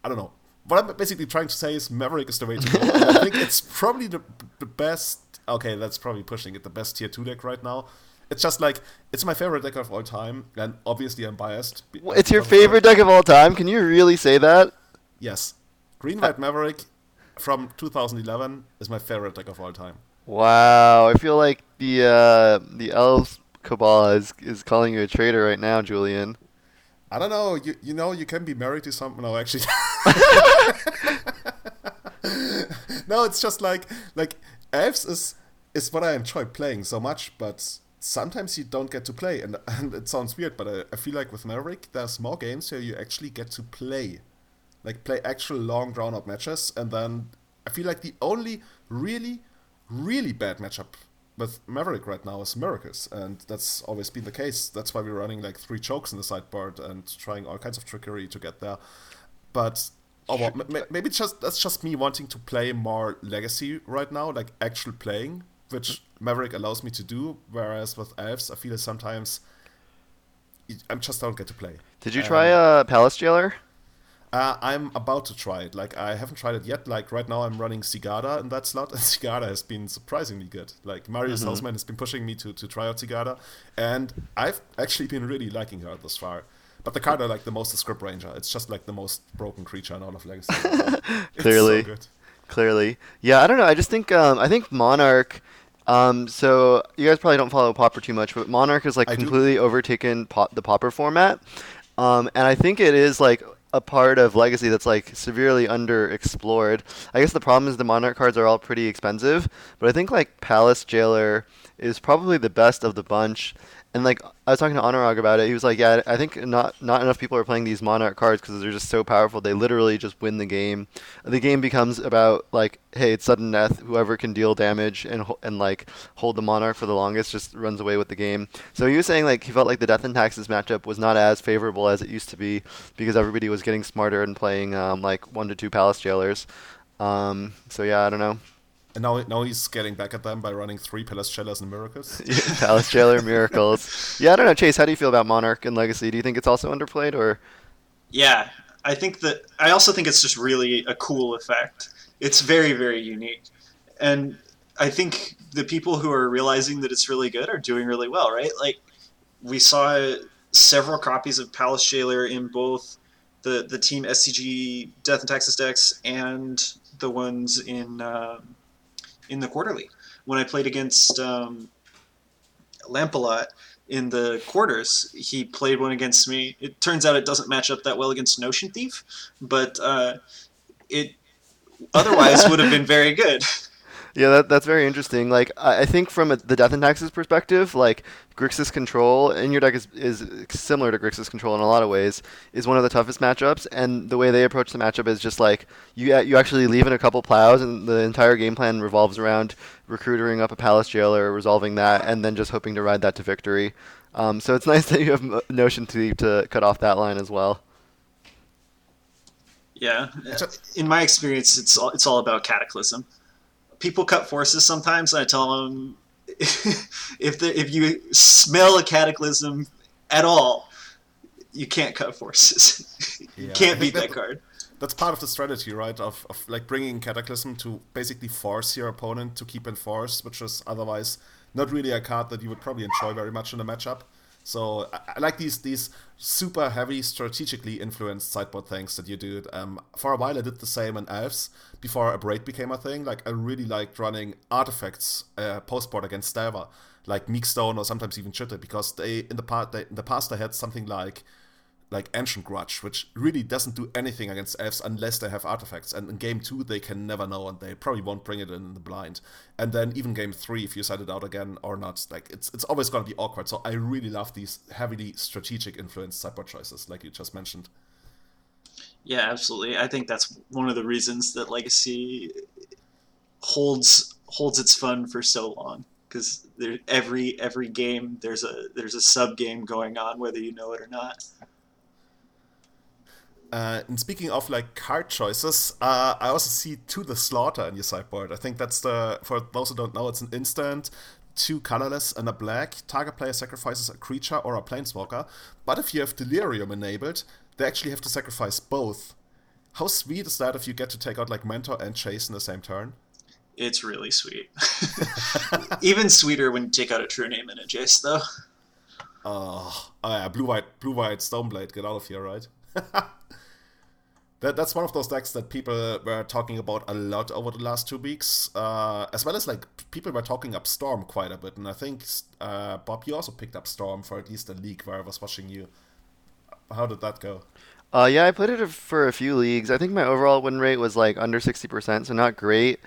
I don't know. What I'm basically trying to say is Maverick is the way to go. I think it's probably the, the best, okay, that's probably pushing it, the best tier 2 deck right now it's just like it's my favorite deck of all time, and obviously I'm biased. It's your favorite deck of all time. Can you really say that? Yes, Green White Maverick from 2011 is my favorite deck of all time. Wow, I feel like the uh, the Elves Cabal is is calling you a traitor right now, Julian. I don't know. You you know you can be married to someone. No, actually. no, it's just like like Elves is is what I enjoy playing so much, but sometimes you don't get to play, and, and it sounds weird, but I, I feel like with Maverick, there's more games where you actually get to play, like play actual long drawn out matches, and then I feel like the only really, really bad matchup with Maverick right now is Miracles, and that's always been the case. That's why we're running like three chokes in the sideboard and trying all kinds of trickery to get there. But oh, well, m- maybe just that's just me wanting to play more Legacy right now, like actual playing, which Maverick allows me to do. Whereas with Elves, I feel sometimes I just don't get to play. Did you try um, uh, Palace Jailer? Uh, I'm about to try it. Like I haven't tried it yet. Like right now, I'm running Sigarda in that slot, and Sigarda has been surprisingly good. Like Marius mm-hmm. has been pushing me to to try out Sigarda, and I've actually been really liking her thus far. But the card I like the most is Scryb Ranger. It's just like the most broken creature in all of Legacy. Clearly, so clearly, yeah. I don't know. I just think um, I think Monarch. Um, so you guys probably don't follow Pauper too much, but Monarch has like I completely do. overtaken pop- the Pauper format, um, and I think it is like a part of Legacy that's like severely underexplored. I guess the problem is the Monarch cards are all pretty expensive, but I think like Palace Jailer is probably the best of the bunch. And like I was talking to Anurag about it, he was like, "Yeah, I think not not enough people are playing these Monarch cards because they're just so powerful. They literally just win the game. The game becomes about like, hey, it's sudden death. Whoever can deal damage and and like hold the Monarch for the longest just runs away with the game. So he was saying like he felt like the Death and Taxes matchup was not as favorable as it used to be because everybody was getting smarter and playing um, like one to two Palace Jailers. Um, so yeah, I don't know. And now, now he's getting back at them by running three Palace Jailers and Miracles. Palace Jailer Miracles. Yeah, I don't know, Chase. How do you feel about Monarch and Legacy? Do you think it's also underplayed, or? Yeah, I think that. I also think it's just really a cool effect. It's very, very unique, and I think the people who are realizing that it's really good are doing really well, right? Like we saw several copies of Palace Jailer in both the the Team SCG Death and Taxes decks and the ones in. Um, in the quarterly. When I played against um, Lampalot in the quarters, he played one against me. It turns out it doesn't match up that well against Notion Thief, but uh, it otherwise would have been very good. Yeah, that, that's very interesting. Like, I, I think from a, the Death and Taxes perspective, like Grixis Control in your deck is, is similar to Grixis Control in a lot of ways. Is one of the toughest matchups, and the way they approach the matchup is just like you you actually leave in a couple plows, and the entire game plan revolves around recruiting up a Palace Jailer, resolving that, and then just hoping to ride that to victory. Um, so it's nice that you have Notion to to cut off that line as well. Yeah, in my experience, it's all, it's all about Cataclysm people cut forces sometimes, and I tell them if the, if you smell a cataclysm at all, you can't cut forces. you yeah, can't beat that, that card. That's part of the strategy, right? Of, of like bringing cataclysm to basically force your opponent to keep in force, which is otherwise not really a card that you would probably enjoy very much in a matchup. So I, I, like these these super heavy strategically influenced sideboard things that you do. Um, for a while I did the same in Elves before Abrade became a thing. Like I really liked running artifacts uh, postboard against Delver, like Meekstone or sometimes even Chitter, because they in the part they, in the past I had something like like Ancient Grudge, which really doesn't do anything against elves unless they have artifacts. And in game two, they can never know, and they probably won't bring it in the blind. And then even game three, if you set it out again or not, like it's it's always gonna be awkward. So I really love these heavily strategic influenced sideboard choices, like you just mentioned. Yeah, absolutely. I think that's one of the reasons that Legacy holds holds its fun for so long because every every game there's a there's a sub game going on whether you know it or not. Uh, and speaking of like card choices, uh, I also see to the slaughter in your sideboard. I think that's the for those who don't know, it's an instant, two colorless and a black. Target player sacrifices a creature or a planeswalker. But if you have Delirium enabled, they actually have to sacrifice both. How sweet is that if you get to take out like Mentor and Chase in the same turn? It's really sweet. Even sweeter when you take out a true name in a Jace, though. Oh, oh yeah, blue white, blue white Stoneblade. Get out of here, right? that, that's one of those decks that people were talking about a lot over the last two weeks, uh, as well as like people were talking up Storm quite a bit, and I think uh, Bob, you also picked up Storm for at least a league where I was watching you. How did that go? Uh, yeah, I played it for a few leagues. I think my overall win rate was like under 60%, so not great.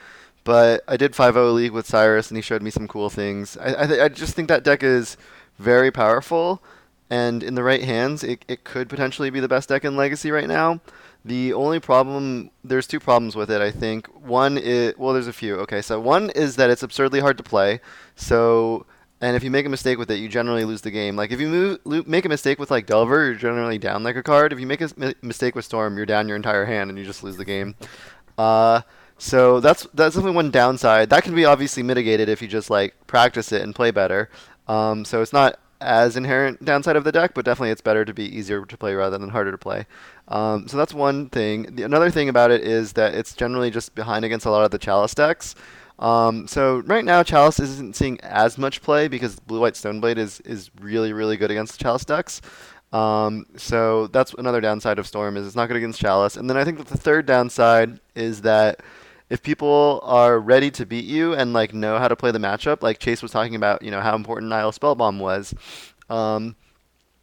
But I did 5-0 league with Cyrus, and he showed me some cool things. I I, th- I just think that deck is very powerful and in the right hands, it, it could potentially be the best deck in Legacy right now. The only problem, there's two problems with it, I think. One is, well, there's a few. Okay, so one is that it's absurdly hard to play. So, and if you make a mistake with it, you generally lose the game. Like if you move, make a mistake with like Delver, you're generally down like a card. If you make a mistake with Storm, you're down your entire hand and you just lose the game. Uh, so that's that's definitely one downside. That can be obviously mitigated if you just like practice it and play better. Um, so it's not as inherent downside of the deck, but definitely it's better to be easier to play rather than harder to play. Um, so that's one thing. The, another thing about it is that it's generally just behind against a lot of the Chalice decks. Um, so right now Chalice isn't seeing as much play because Blue White Stoneblade is is really really good against the Chalice decks. Um, so that's another downside of Storm is it's not good against Chalice. And then I think that the third downside is that if people are ready to beat you and like know how to play the matchup, like Chase was talking about, you know how important Nihil Spellbomb was. Um,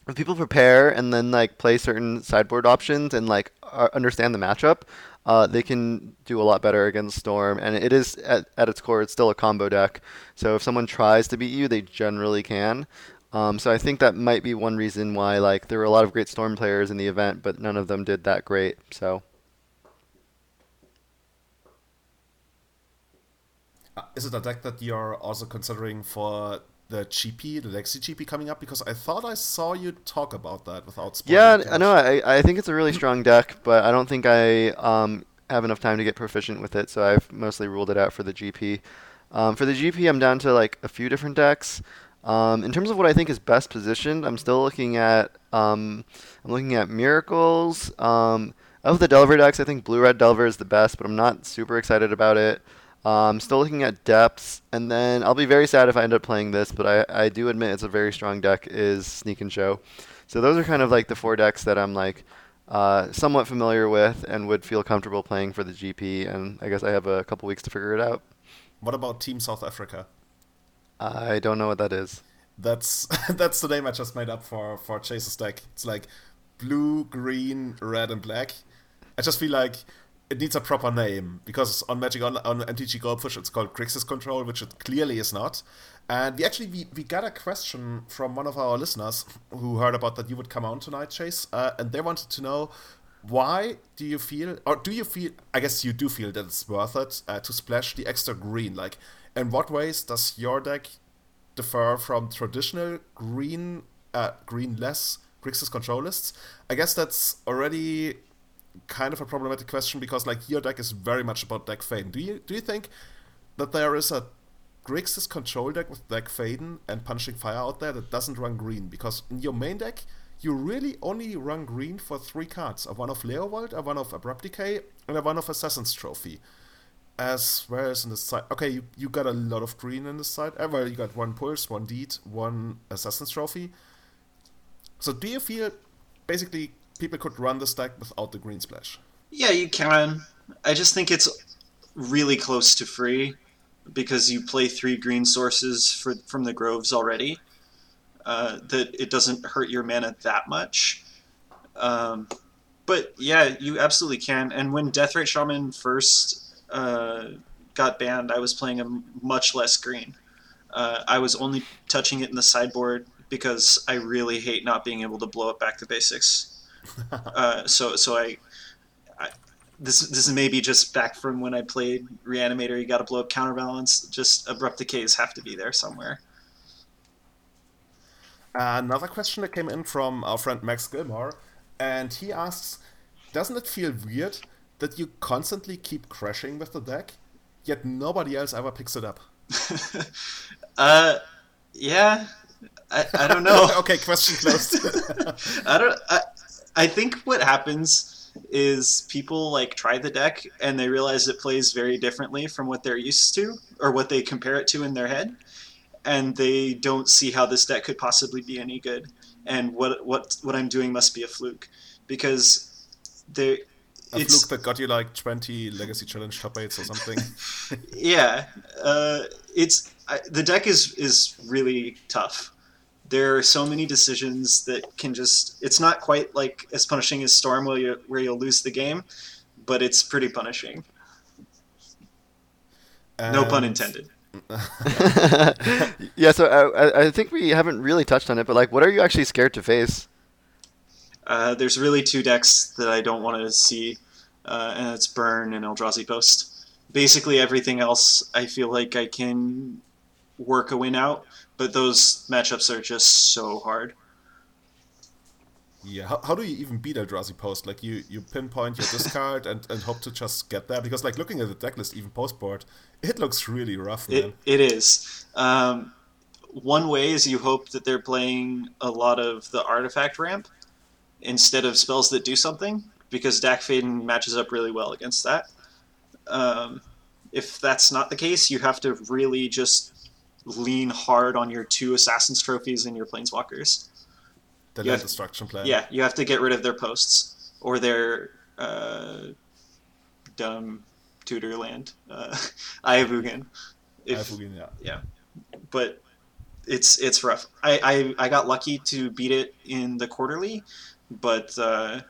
if people prepare and then like play certain sideboard options and like understand the matchup, uh, they can do a lot better against Storm. And it is at, at its core, it's still a combo deck. So if someone tries to beat you, they generally can. Um, so I think that might be one reason why like there were a lot of great Storm players in the event, but none of them did that great. So. Is it a deck that you're also considering for the GP, the Legacy GP coming up? Because I thought I saw you talk about that without Yeah, I know. I, I think it's a really strong deck, but I don't think I um, have enough time to get proficient with it, so I've mostly ruled it out for the GP. Um, for the GP, I'm down to like a few different decks. Um, in terms of what I think is best positioned, I'm still looking at um, I'm looking at Miracles. Um, of the Delver decks, I think Blue Red Delver is the best, but I'm not super excited about it. Um, still looking at depths, and then I'll be very sad if I end up playing this, but I, I do admit it's a very strong deck. Is Sneak and Show, so those are kind of like the four decks that I'm like uh, somewhat familiar with and would feel comfortable playing for the GP. And I guess I have a couple weeks to figure it out. What about Team South Africa? I don't know what that is. That's that's the name I just made up for for Chase's deck. It's like blue, green, red, and black. I just feel like it needs a proper name because on Magic on, on MTG Goldfish it's called Grixis Control, which it clearly is not. And we actually we, we got a question from one of our listeners who heard about that you would come on tonight, Chase, uh, and they wanted to know why do you feel or do you feel? I guess you do feel that it's worth it uh, to splash the extra green. Like, in what ways does your deck differ from traditional green uh, green less Grixis control lists? I guess that's already kind of a problematic question because like your deck is very much about Dack Fayden. Do you do you think that there is a Grixis control deck with Dack Fayden and Punishing Fire out there that doesn't run green? Because in your main deck, you really only run green for three cards: a one of Leovold, a one of Abrupt Decay, and a one of Assassin's Trophy. As whereas in the side, okay, you, you got a lot of green in the side. Uh, well, you got one Pulse, one Deed, one Assassin's Trophy. So do you feel basically people could run the stack without the green splash. Yeah, you can. I just think it's really close to free because you play three green sources for, from the groves already. Uh, that it doesn't hurt your mana that much. Um, but yeah, you absolutely can. And when Deathrite Shaman first uh, got banned, I was playing a much less green. Uh, I was only touching it in the sideboard because I really hate not being able to blow it back to basics. uh, so so I, I, this this is maybe just back from when I played Reanimator. You got to blow up counterbalance. Just abrupt decays have to be there somewhere. another question that came in from our friend Max Gilmore, and he asks, "Doesn't it feel weird that you constantly keep crashing with the deck, yet nobody else ever picks it up?" uh, yeah. I, I don't know. okay, question closed. I don't. I, I think what happens is people like try the deck and they realize it plays very differently from what they're used to or what they compare it to in their head. And they don't see how this deck could possibly be any good. And what what what I'm doing must be a fluke. Because there a it's, fluke that got you like 20 legacy challenge top eights or something. Yeah. Uh, it's I, the deck is is really tough there are so many decisions that can just it's not quite like as punishing as storm where you where you'll lose the game but it's pretty punishing. And... no pun intended. Yeah so uh, I, I think we haven't really touched on it but like what are you actually scared to face? Uh, there's really two decks that I don't want to see, uh, and it's Burn and Eldrazi Post. Basically, everything else I feel like I can work a win out, but those matchups are just so hard. Yeah, how, how do you even beat Eldrazi Post? Like you, you pinpoint your discard and, and hope to just get there because like looking at the deck list, even post board, it looks really rough, man. It, it is. Um, one way is you hope that they're playing a lot of the artifact ramp instead of spells that do something because Dack Fayden matches up really well against that. Um, if that's not the case, you have to really just lean hard on your two Assassin's trophies and your Planeswalkers. The You have- destruction plan. Yeah, you have to get rid of their posts or their uh, dumb tutor land, uh, Eye of Ugin. If, Eye of Ugin, yeah. yeah, but it's it's rough. I, I I got lucky to beat it in the quarterly, but uh,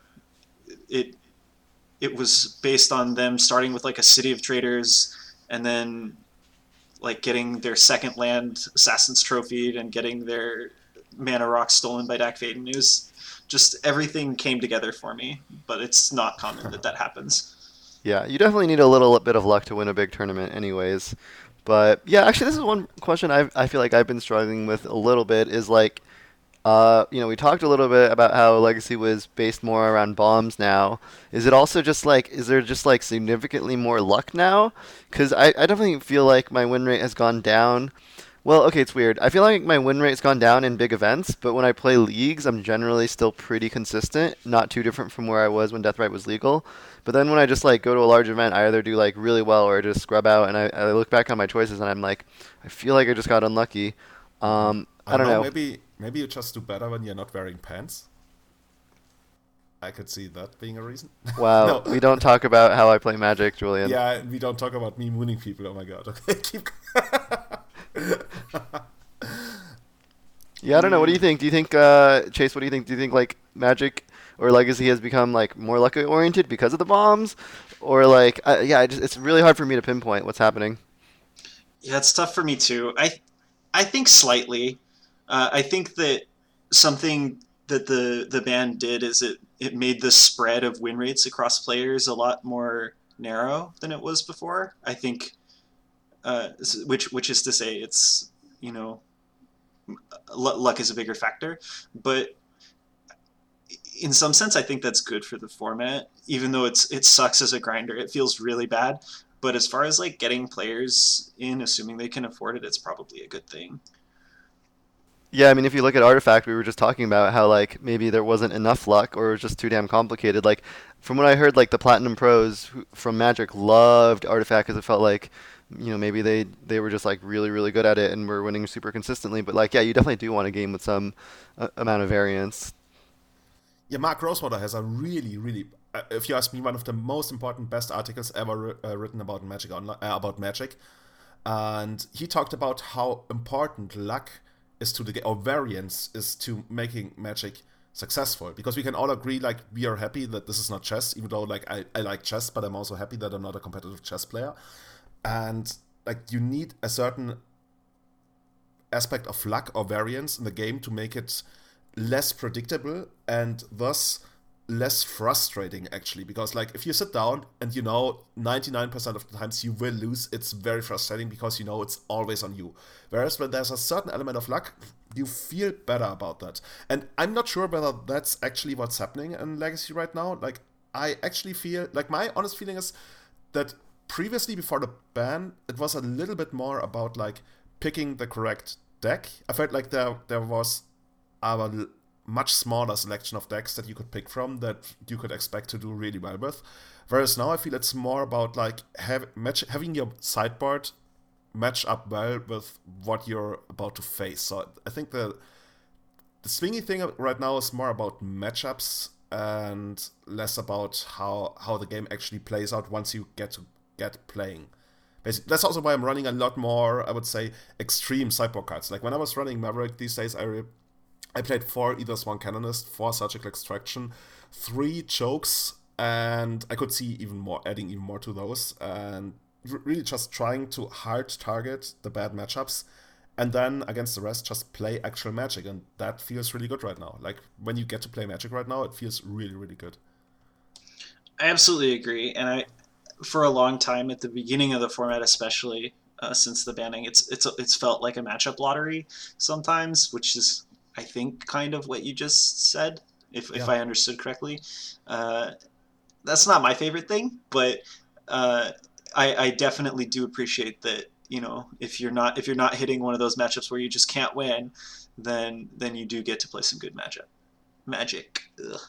it it was based on them starting with like a City of Traitors and then like getting their second land assassins trophied and getting their mana rock stolen by Dack Fayden. It was just everything came together for me, but it's not common that that happens. Yeah, you definitely need a little bit of luck to win a big tournament, anyways. But yeah, actually, this is one question I I feel like I've been struggling with a little bit. Is like, uh, you know, we talked a little bit about how Legacy was based more around bombs. Now, is it also just like, is there just like significantly more luck now? Because I I definitely feel like my win rate has gone down. Well, okay, it's weird. I feel like my win rate's gone down in big events, but when I play leagues, I'm generally still pretty consistent. Not too different from where I was when Deathrite was legal. But then when I just like go to a large event, I either do like really well or I just scrub out. And I, I look back on my choices and I'm like, I feel like I just got unlucky. Um, I, don't know. Maybe maybe you just do better when you're not wearing pants. I could see that being a reason. Wow, No. we don't talk about how I play Magic, Julian. Yeah, we don't talk about me mooning people. Oh my god. Okay, keep. Yeah, I don't know. What do you think? Do you think uh, Chase? What do you think? Do you think like Magic or Legacy has become like more lucky oriented because of the bombs, or like uh, yeah, I just, it's really hard for me to pinpoint what's happening. Yeah, it's tough for me too. I I think slightly. Uh, I think that something that the the band did is it it made the spread of win rates across players a lot more narrow than it was before. I think, uh, which which is to say, it's you know, l- luck is a bigger factor, but in some sense, I think that's good for the format. Even though it's it sucks as a grinder, it feels really bad. But as far as like getting players in, assuming they can afford it, it's probably a good thing. Yeah, I mean, if you look at Artifact, we were just talking about how like maybe there wasn't enough luck or it was just too damn complicated. Like from what I heard, like the Platinum Pros from Magic loved Artifact because it felt like you know maybe they they were just like really really good at it and were winning super consistently. But like yeah, you definitely do want a game with some uh, amount of variance. Yeah, Mark Rosewater has a really, really, uh, if you ask me, one of the most important, best articles ever uh, written about Magic uh, about Magic, and he talked about how important luck is to the game, or variance is to making Magic successful. Because we can all agree, like, we are happy that this is not chess, even though, like, I, I like chess, but I'm also happy that I'm not a competitive chess player. And like, you need a certain aspect of luck or variance in the game to make it less predictable and thus less frustrating actually because like if you sit down and you know 99% of the times you will lose it's very frustrating because you know it's always on you. Whereas when there's a certain element of luck you feel better about that. And i'm not sure whether that's actually what's happening in legacy right now. Like i actually feel like my honest feeling is that previously before the ban it was a little bit more about like picking the correct deck. I felt like there there was a much smaller selection of decks that you could pick from that you could expect to do really well with whereas now i feel it's more about like have, match, having your sideboard match up well with what you're about to face so i think the the swingy thing right now is more about matchups and less about how how the game actually plays out once you get to get playing. Basically, that's also why I'm running a lot more, I would say, extreme sideboard cards. Like when I was running Maverick these days, I re- I played four Ethersworn Canonist, four Surgical Extraction, three Chokes, and I could see even more, adding even more to those, and really just trying to hard target the bad matchups and then against the rest just play actual magic and that feels really good right now. Like when you get to play magic right now it feels really really good. I absolutely agree and i for a long time at the beginning of the format especially uh, since the banning it's it's it's felt like a matchup lottery sometimes which is i think kind of what you just said if, yeah. if i understood correctly uh, that's not my favorite thing but uh, I, I definitely do appreciate that you know if you're not if you're not hitting one of those matchups where you just can't win, then then you do get to play some good magic. Magic. Ugh.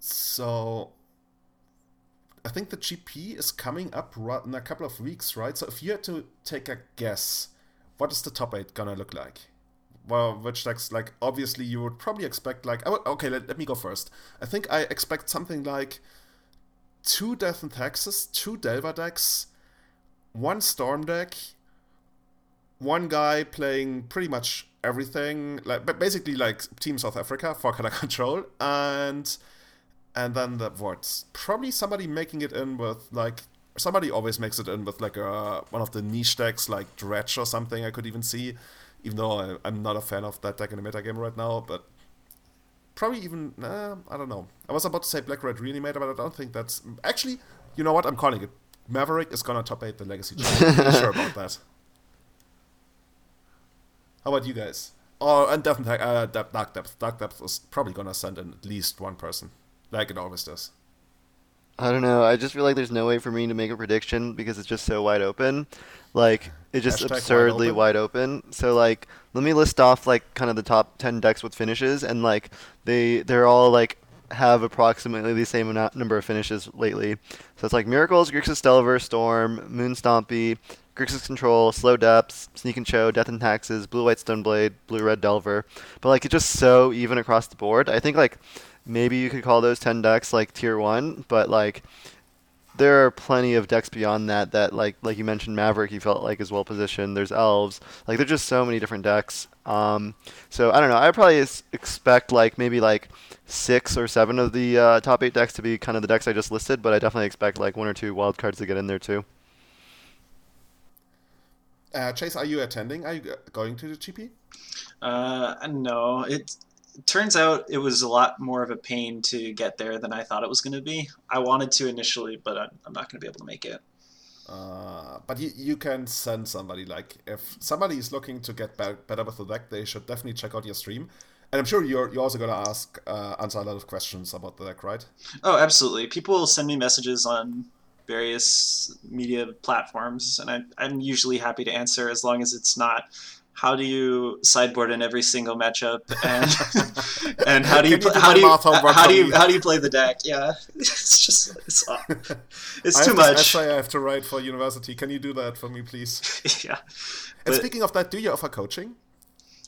So I think the GP is coming up in a couple of weeks, right? So if you had to take a guess, what is the top eight gonna look like? Well, which decks, like, obviously you would probably expect, like, oh, okay, let, let me go first. I think I expect something like two Death and Taxes, two Delver decks, one Storm deck, one guy playing pretty much everything, like but basically like Team South Africa for color control, and and then the what? Probably somebody making it in with like somebody always makes it in with like a one of the niche decks like Dredge or something. I could even see, even though I, am not a fan of that deck in the meta game right now, but probably even I don't know. I was about to say Black Red Reanimator, but I don't think that's actually. You know what? I'm calling it. Maverick is gonna top eight the Legacy. I'm sure about that. How about you guys? Oh, and definitely uh, Dark Depth. Dark Depth is probably gonna send in at least one person, like it always does. I don't know. I just feel like there's no way for me to make a prediction because it's just so wide open. Like it's just Hashtag absurdly wide open. wide open. So like let me list off like kind of the top 10 decks with finishes and like they they're all like have approximately the same amount, number of finishes lately. So it's like Miracles, Grixis Delver, Storm, Moon Stompy, Grixis Control, Slow Depths, Sneak and Show, Death and Taxes, Blue White Stoneblade, Blue Red Delver. But like it's just so even across the board. I think like maybe you could call those 10 decks like tier 1, but like there are plenty of decks beyond that that like like you mentioned Maverick you felt like is well positioned. There's elves. Like there's just so many different decks. Um, so I don't know. I probably expect like maybe like six or seven of the uh, top eight decks to be kind of the decks I just listed, but I definitely expect like one or two wild cards to get in there too. Uh, Chase, are you attending? Are you going to the GP? Uh, no. It's it turns out it was a lot more of a pain to get there than I thought it was going to be. I wanted to initially, but I'm, I'm not going to be able to make it. Uh, but you, you can send somebody like if somebody is looking to get better, better with the deck, they should definitely check out your stream. And I'm sure you're you're also gonna ask uh, answer a lot of questions about the deck, right? Oh, absolutely. People send me messages on various media platforms, and I, I'm usually happy to answer as long as it's not how do you sideboard in every single matchup? And and how do you, pl- how do you how do you how do you play the deck? Yeah. It's just it's it's too much. essay I have to write for university. Can you do that for me please? Yeah. And but, speaking of that do you offer coaching?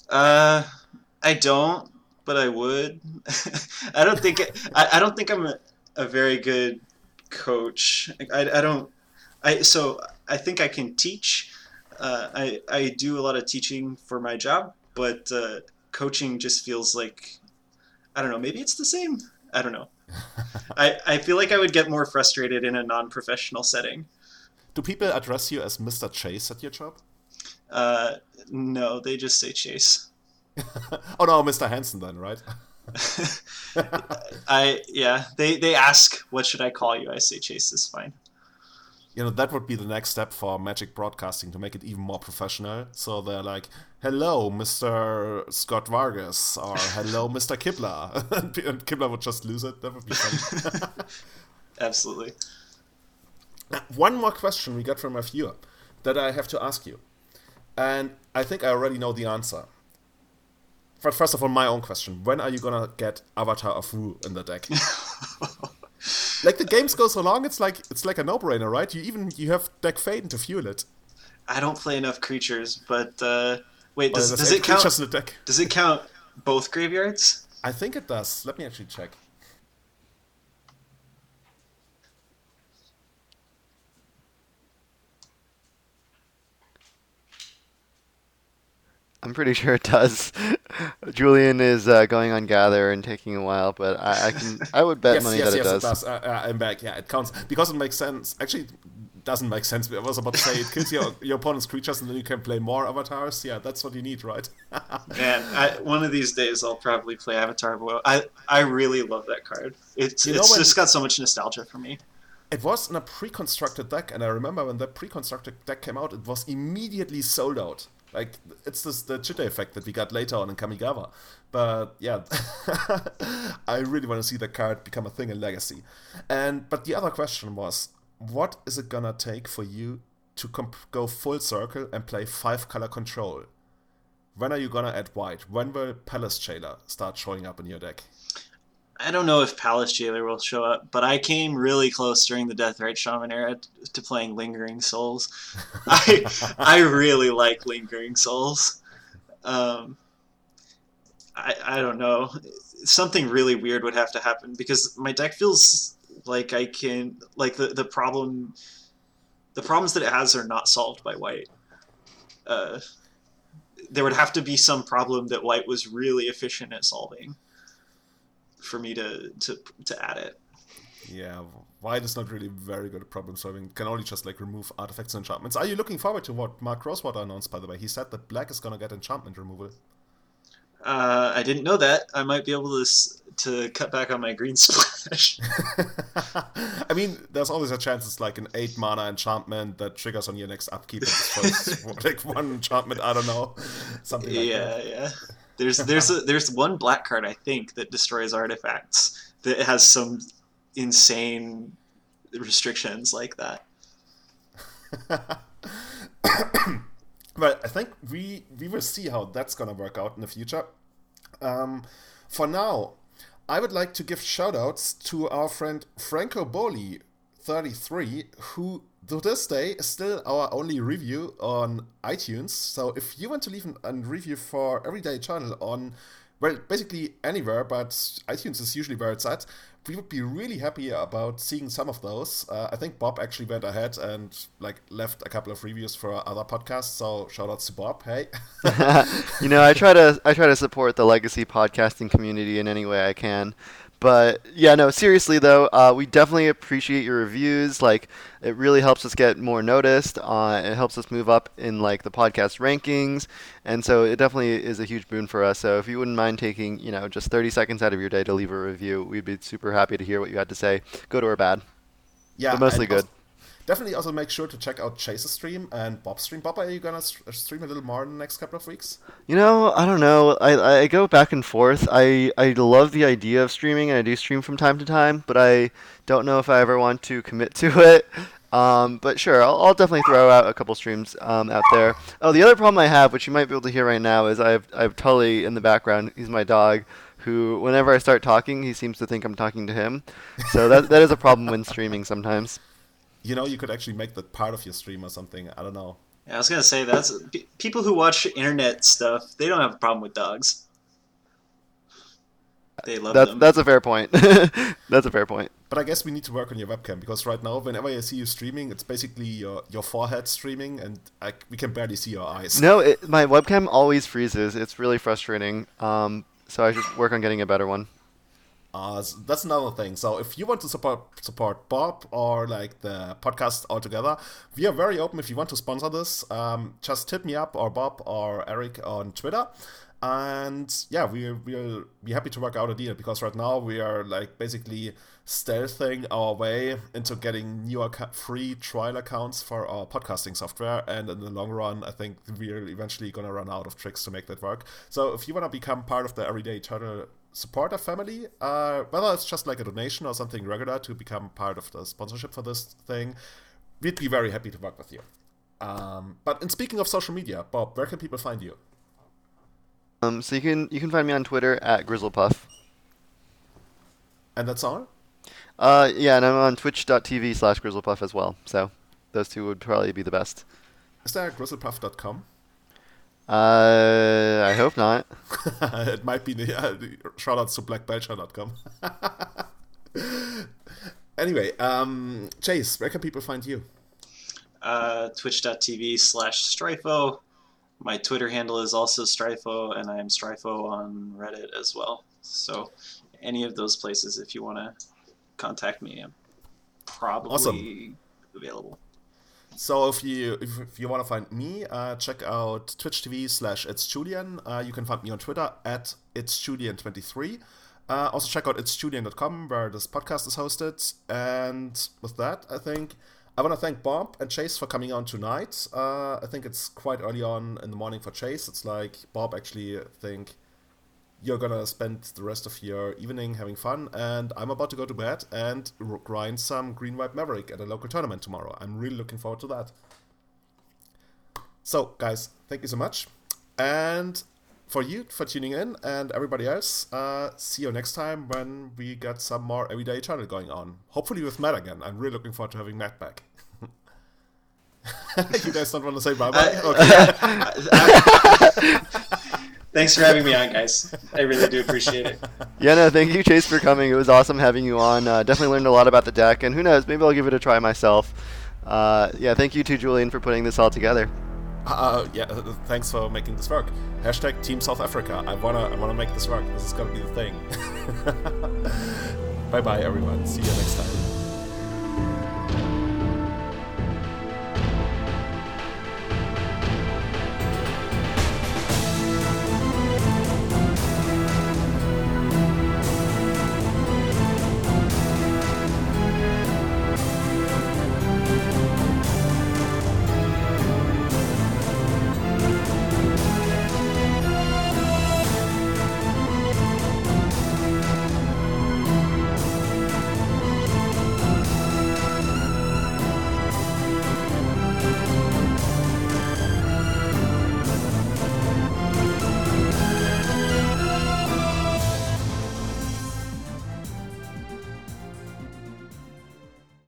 Uh I don't but I would. I don't think I, I don't think I'm a, a very good coach. I, I don't I so I think I can teach uh, I I do a lot of teaching for my job, but uh, coaching just feels like I don't know. Maybe it's the same. I don't know. I I feel like I would get more frustrated in a non-professional setting. Do people address you as Mr. Chase at your job? Uh, no, they just say Chase. oh no, Mr. Hansen then, right? I yeah. They they ask what should I call you? I say Chase is fine you know that would be the next step for magic broadcasting to make it even more professional. So they're like hello mr scott vargas or hello mr kibler. And kibler would just lose it. That would be fun absolutely. Now, one more question we got from a viewer that i have to ask you and i think i already know the answer. But first of all my own question. When are you gonna get Avatar of Woe in the deck like the games go so long, it's like it's like a no-brainer, right? You even you have Dack Fayden to fuel it. I don't play enough creatures, but uh, wait, does, does it count? Does it count both graveyards? I think it does. Let me actually check. I'm pretty sure it does. Julian is uh, going on gather and taking a while, but I, I can I would bet yes, money yes, that yes, it does. It does. Uh, uh, I'm back. Yeah, it counts because it makes sense. Actually, it doesn't make sense. I was about to say it kills your, your opponent's creatures and then you can play more avatars. Yeah, that's what you need, right? Man, I, one of these days I'll probably play Avatar Boy. I I really love that card. It's You know it's when- just got so much nostalgia for me. It was in a pre-constructed deck, and I remember when that pre-constructed deck came out, it was immediately sold out. Like it's this the Jitte effect that we got later on in Kamigawa. But yeah, I really want to see that card become a thing in Legacy. And but the other question was, what is it gonna take for you to comp- go full circle and play five color control? When are you gonna add white? When will Palace Jailer start showing up in your deck? I don't know if Palace Jailer will show up, but I came really close during the Deathrite Shaman era to playing Lingering Souls. I I really like Lingering Souls. Um, I I don't know. Something really weird would have to happen because my deck feels like I can like the the problem the problems that it has are not solved by white. Uh, there would have to be some problem that white was really efficient at solving for me to to to add it. Yeah, white is not really very good at problem solving. Can only just like remove artifacts and enchantments. Are you looking forward to what Mark Rosewater announced? By the way, he said that black is gonna get enchantment removal. Uh, I didn't know that. I might be able to to cut back on my green splash. I mean, there's always a chance it's like an eight mana enchantment that triggers on your next upkeep. Like one enchantment. I don't know, something like yeah, that. yeah. There's there's a, there's one black card I think that destroys artifacts that has some insane restrictions like that. Well, I think we we will see how that's gonna work out in the future. Um, for now, I would like to give shoutouts to our friend Franco Boli, 33, who to this day is still our only review on iTunes. So if you want to leave an, a review for Everyday Eternal on well, basically anywhere, but iTunes is usually where it's at. We would be really happy about seeing some of those. Uh, I think Bob actually went ahead and like left a couple of reviews for other podcasts. So shout outs to Bob. Hey. you know, I try to I try to support the legacy podcasting community in any way I can. But yeah, no, seriously though, uh, we definitely appreciate your reviews. Like, it really helps us get more noticed. Uh, it helps us move up in like the podcast rankings, and so it definitely is a huge boon for us. So if you wouldn't mind taking, you know, just 30 seconds out of your day to leave a review, we'd be super happy to hear what you had to say, good or bad. Yeah, But mostly good. also- definitely also make sure to check out Chase's stream and Bob's stream. Bob, are you gonna stream a little more in the next couple of weeks? You know, I don't know. I, I go back and forth. I, I love the idea of streaming, and I do stream from time to time, but I don't know if I ever want to commit to it. Um, but sure, I'll, I'll definitely throw out a couple streams um, out there. Oh, the other problem I have, which you might be able to hear right now, is I have, I have Tully in the background. He's my dog, who, whenever I start talking, he seems to think I'm talking to him. So that, that is a problem when streaming sometimes. You know, you could actually make that part of your stream or something. I don't know. Yeah, I was gonna say that's people who watch internet stuff. They don't have a problem with dogs. They love That's, them. that's a fair point. that's a fair point. But I guess we need to work on your webcam because right now, whenever I see you streaming, it's basically your, your forehead streaming, and I, we can barely see your eyes. No, it, my webcam always freezes. It's really frustrating. Um, so I should work on getting a better one. Uh, that's another thing. So if you want to support support Bob or like the podcast altogether, we are very open. If you want to sponsor this, um, just hit me up or Bob or Eric on Twitter. And yeah, we we'll be happy to work out a deal because right now we are like basically stealthing our way into getting new free trial accounts for our podcasting software. And in the long run, I think we're eventually gonna run out of tricks to make that work. So if you wanna become part of the Everyday Eternal supporter family, uh, whether it's just like a donation or something regular to become part of the sponsorship for this thing, we'd be very happy to work with you. Um, but in speaking of social media, Bob, where can people find you? Um, so you can you can find me on Twitter at Griselpuff. And that's all? Uh, yeah, and I'm on Twitch.tv slash Griselpuff as well. So those two would probably be the best. Is there griselpuff.com? Uh, I hope not. it might be the uh, shout outs to blackbelcher.com. anyway, um, Chase, where can people find you? uh, twitch.tv slash Stryfo. My Twitter handle is also Stryfo, and I am Stryfo on Reddit as well. So, any of those places, if you want to contact me, I'm probably Awesome. available. So if you if, if you want to find me, uh, check out Twitch TV slash It's Julian. Uh, you can find me on Twitter at It's Julian23. Uh, also check out itsjulian.com where this podcast is hosted. And with that, I think I want to thank Bob and Chase for coming on tonight. Uh, I think it's quite early on in the morning for Chase. It's like Bob actually I think you're gonna spend the rest of your evening having fun, and I'm about to go to bed and grind some Green White Maverick at a local tournament tomorrow. I'm really looking forward to that. So, guys, thank you so much, and for you for tuning in, and everybody else, uh, see you next time when we get some more everyday eternal going on. Hopefully with Matt again. I'm really looking forward to having Matt back. you guys don't want to say bye bye? I- Thanks for having me on, guys. I really do appreciate it. Yeah, no, thank you, Chase, for coming. It was awesome having you on. Uh, definitely learned a lot about the deck, and who knows, maybe I'll give it a try myself. Uh, yeah, thank you to Julian for putting this all together. Uh, yeah, uh, thanks for making this work. Hashtag Team South Africa. I wanna, I wanna make this work. This is gonna be the thing. bye bye, everyone. See you next time.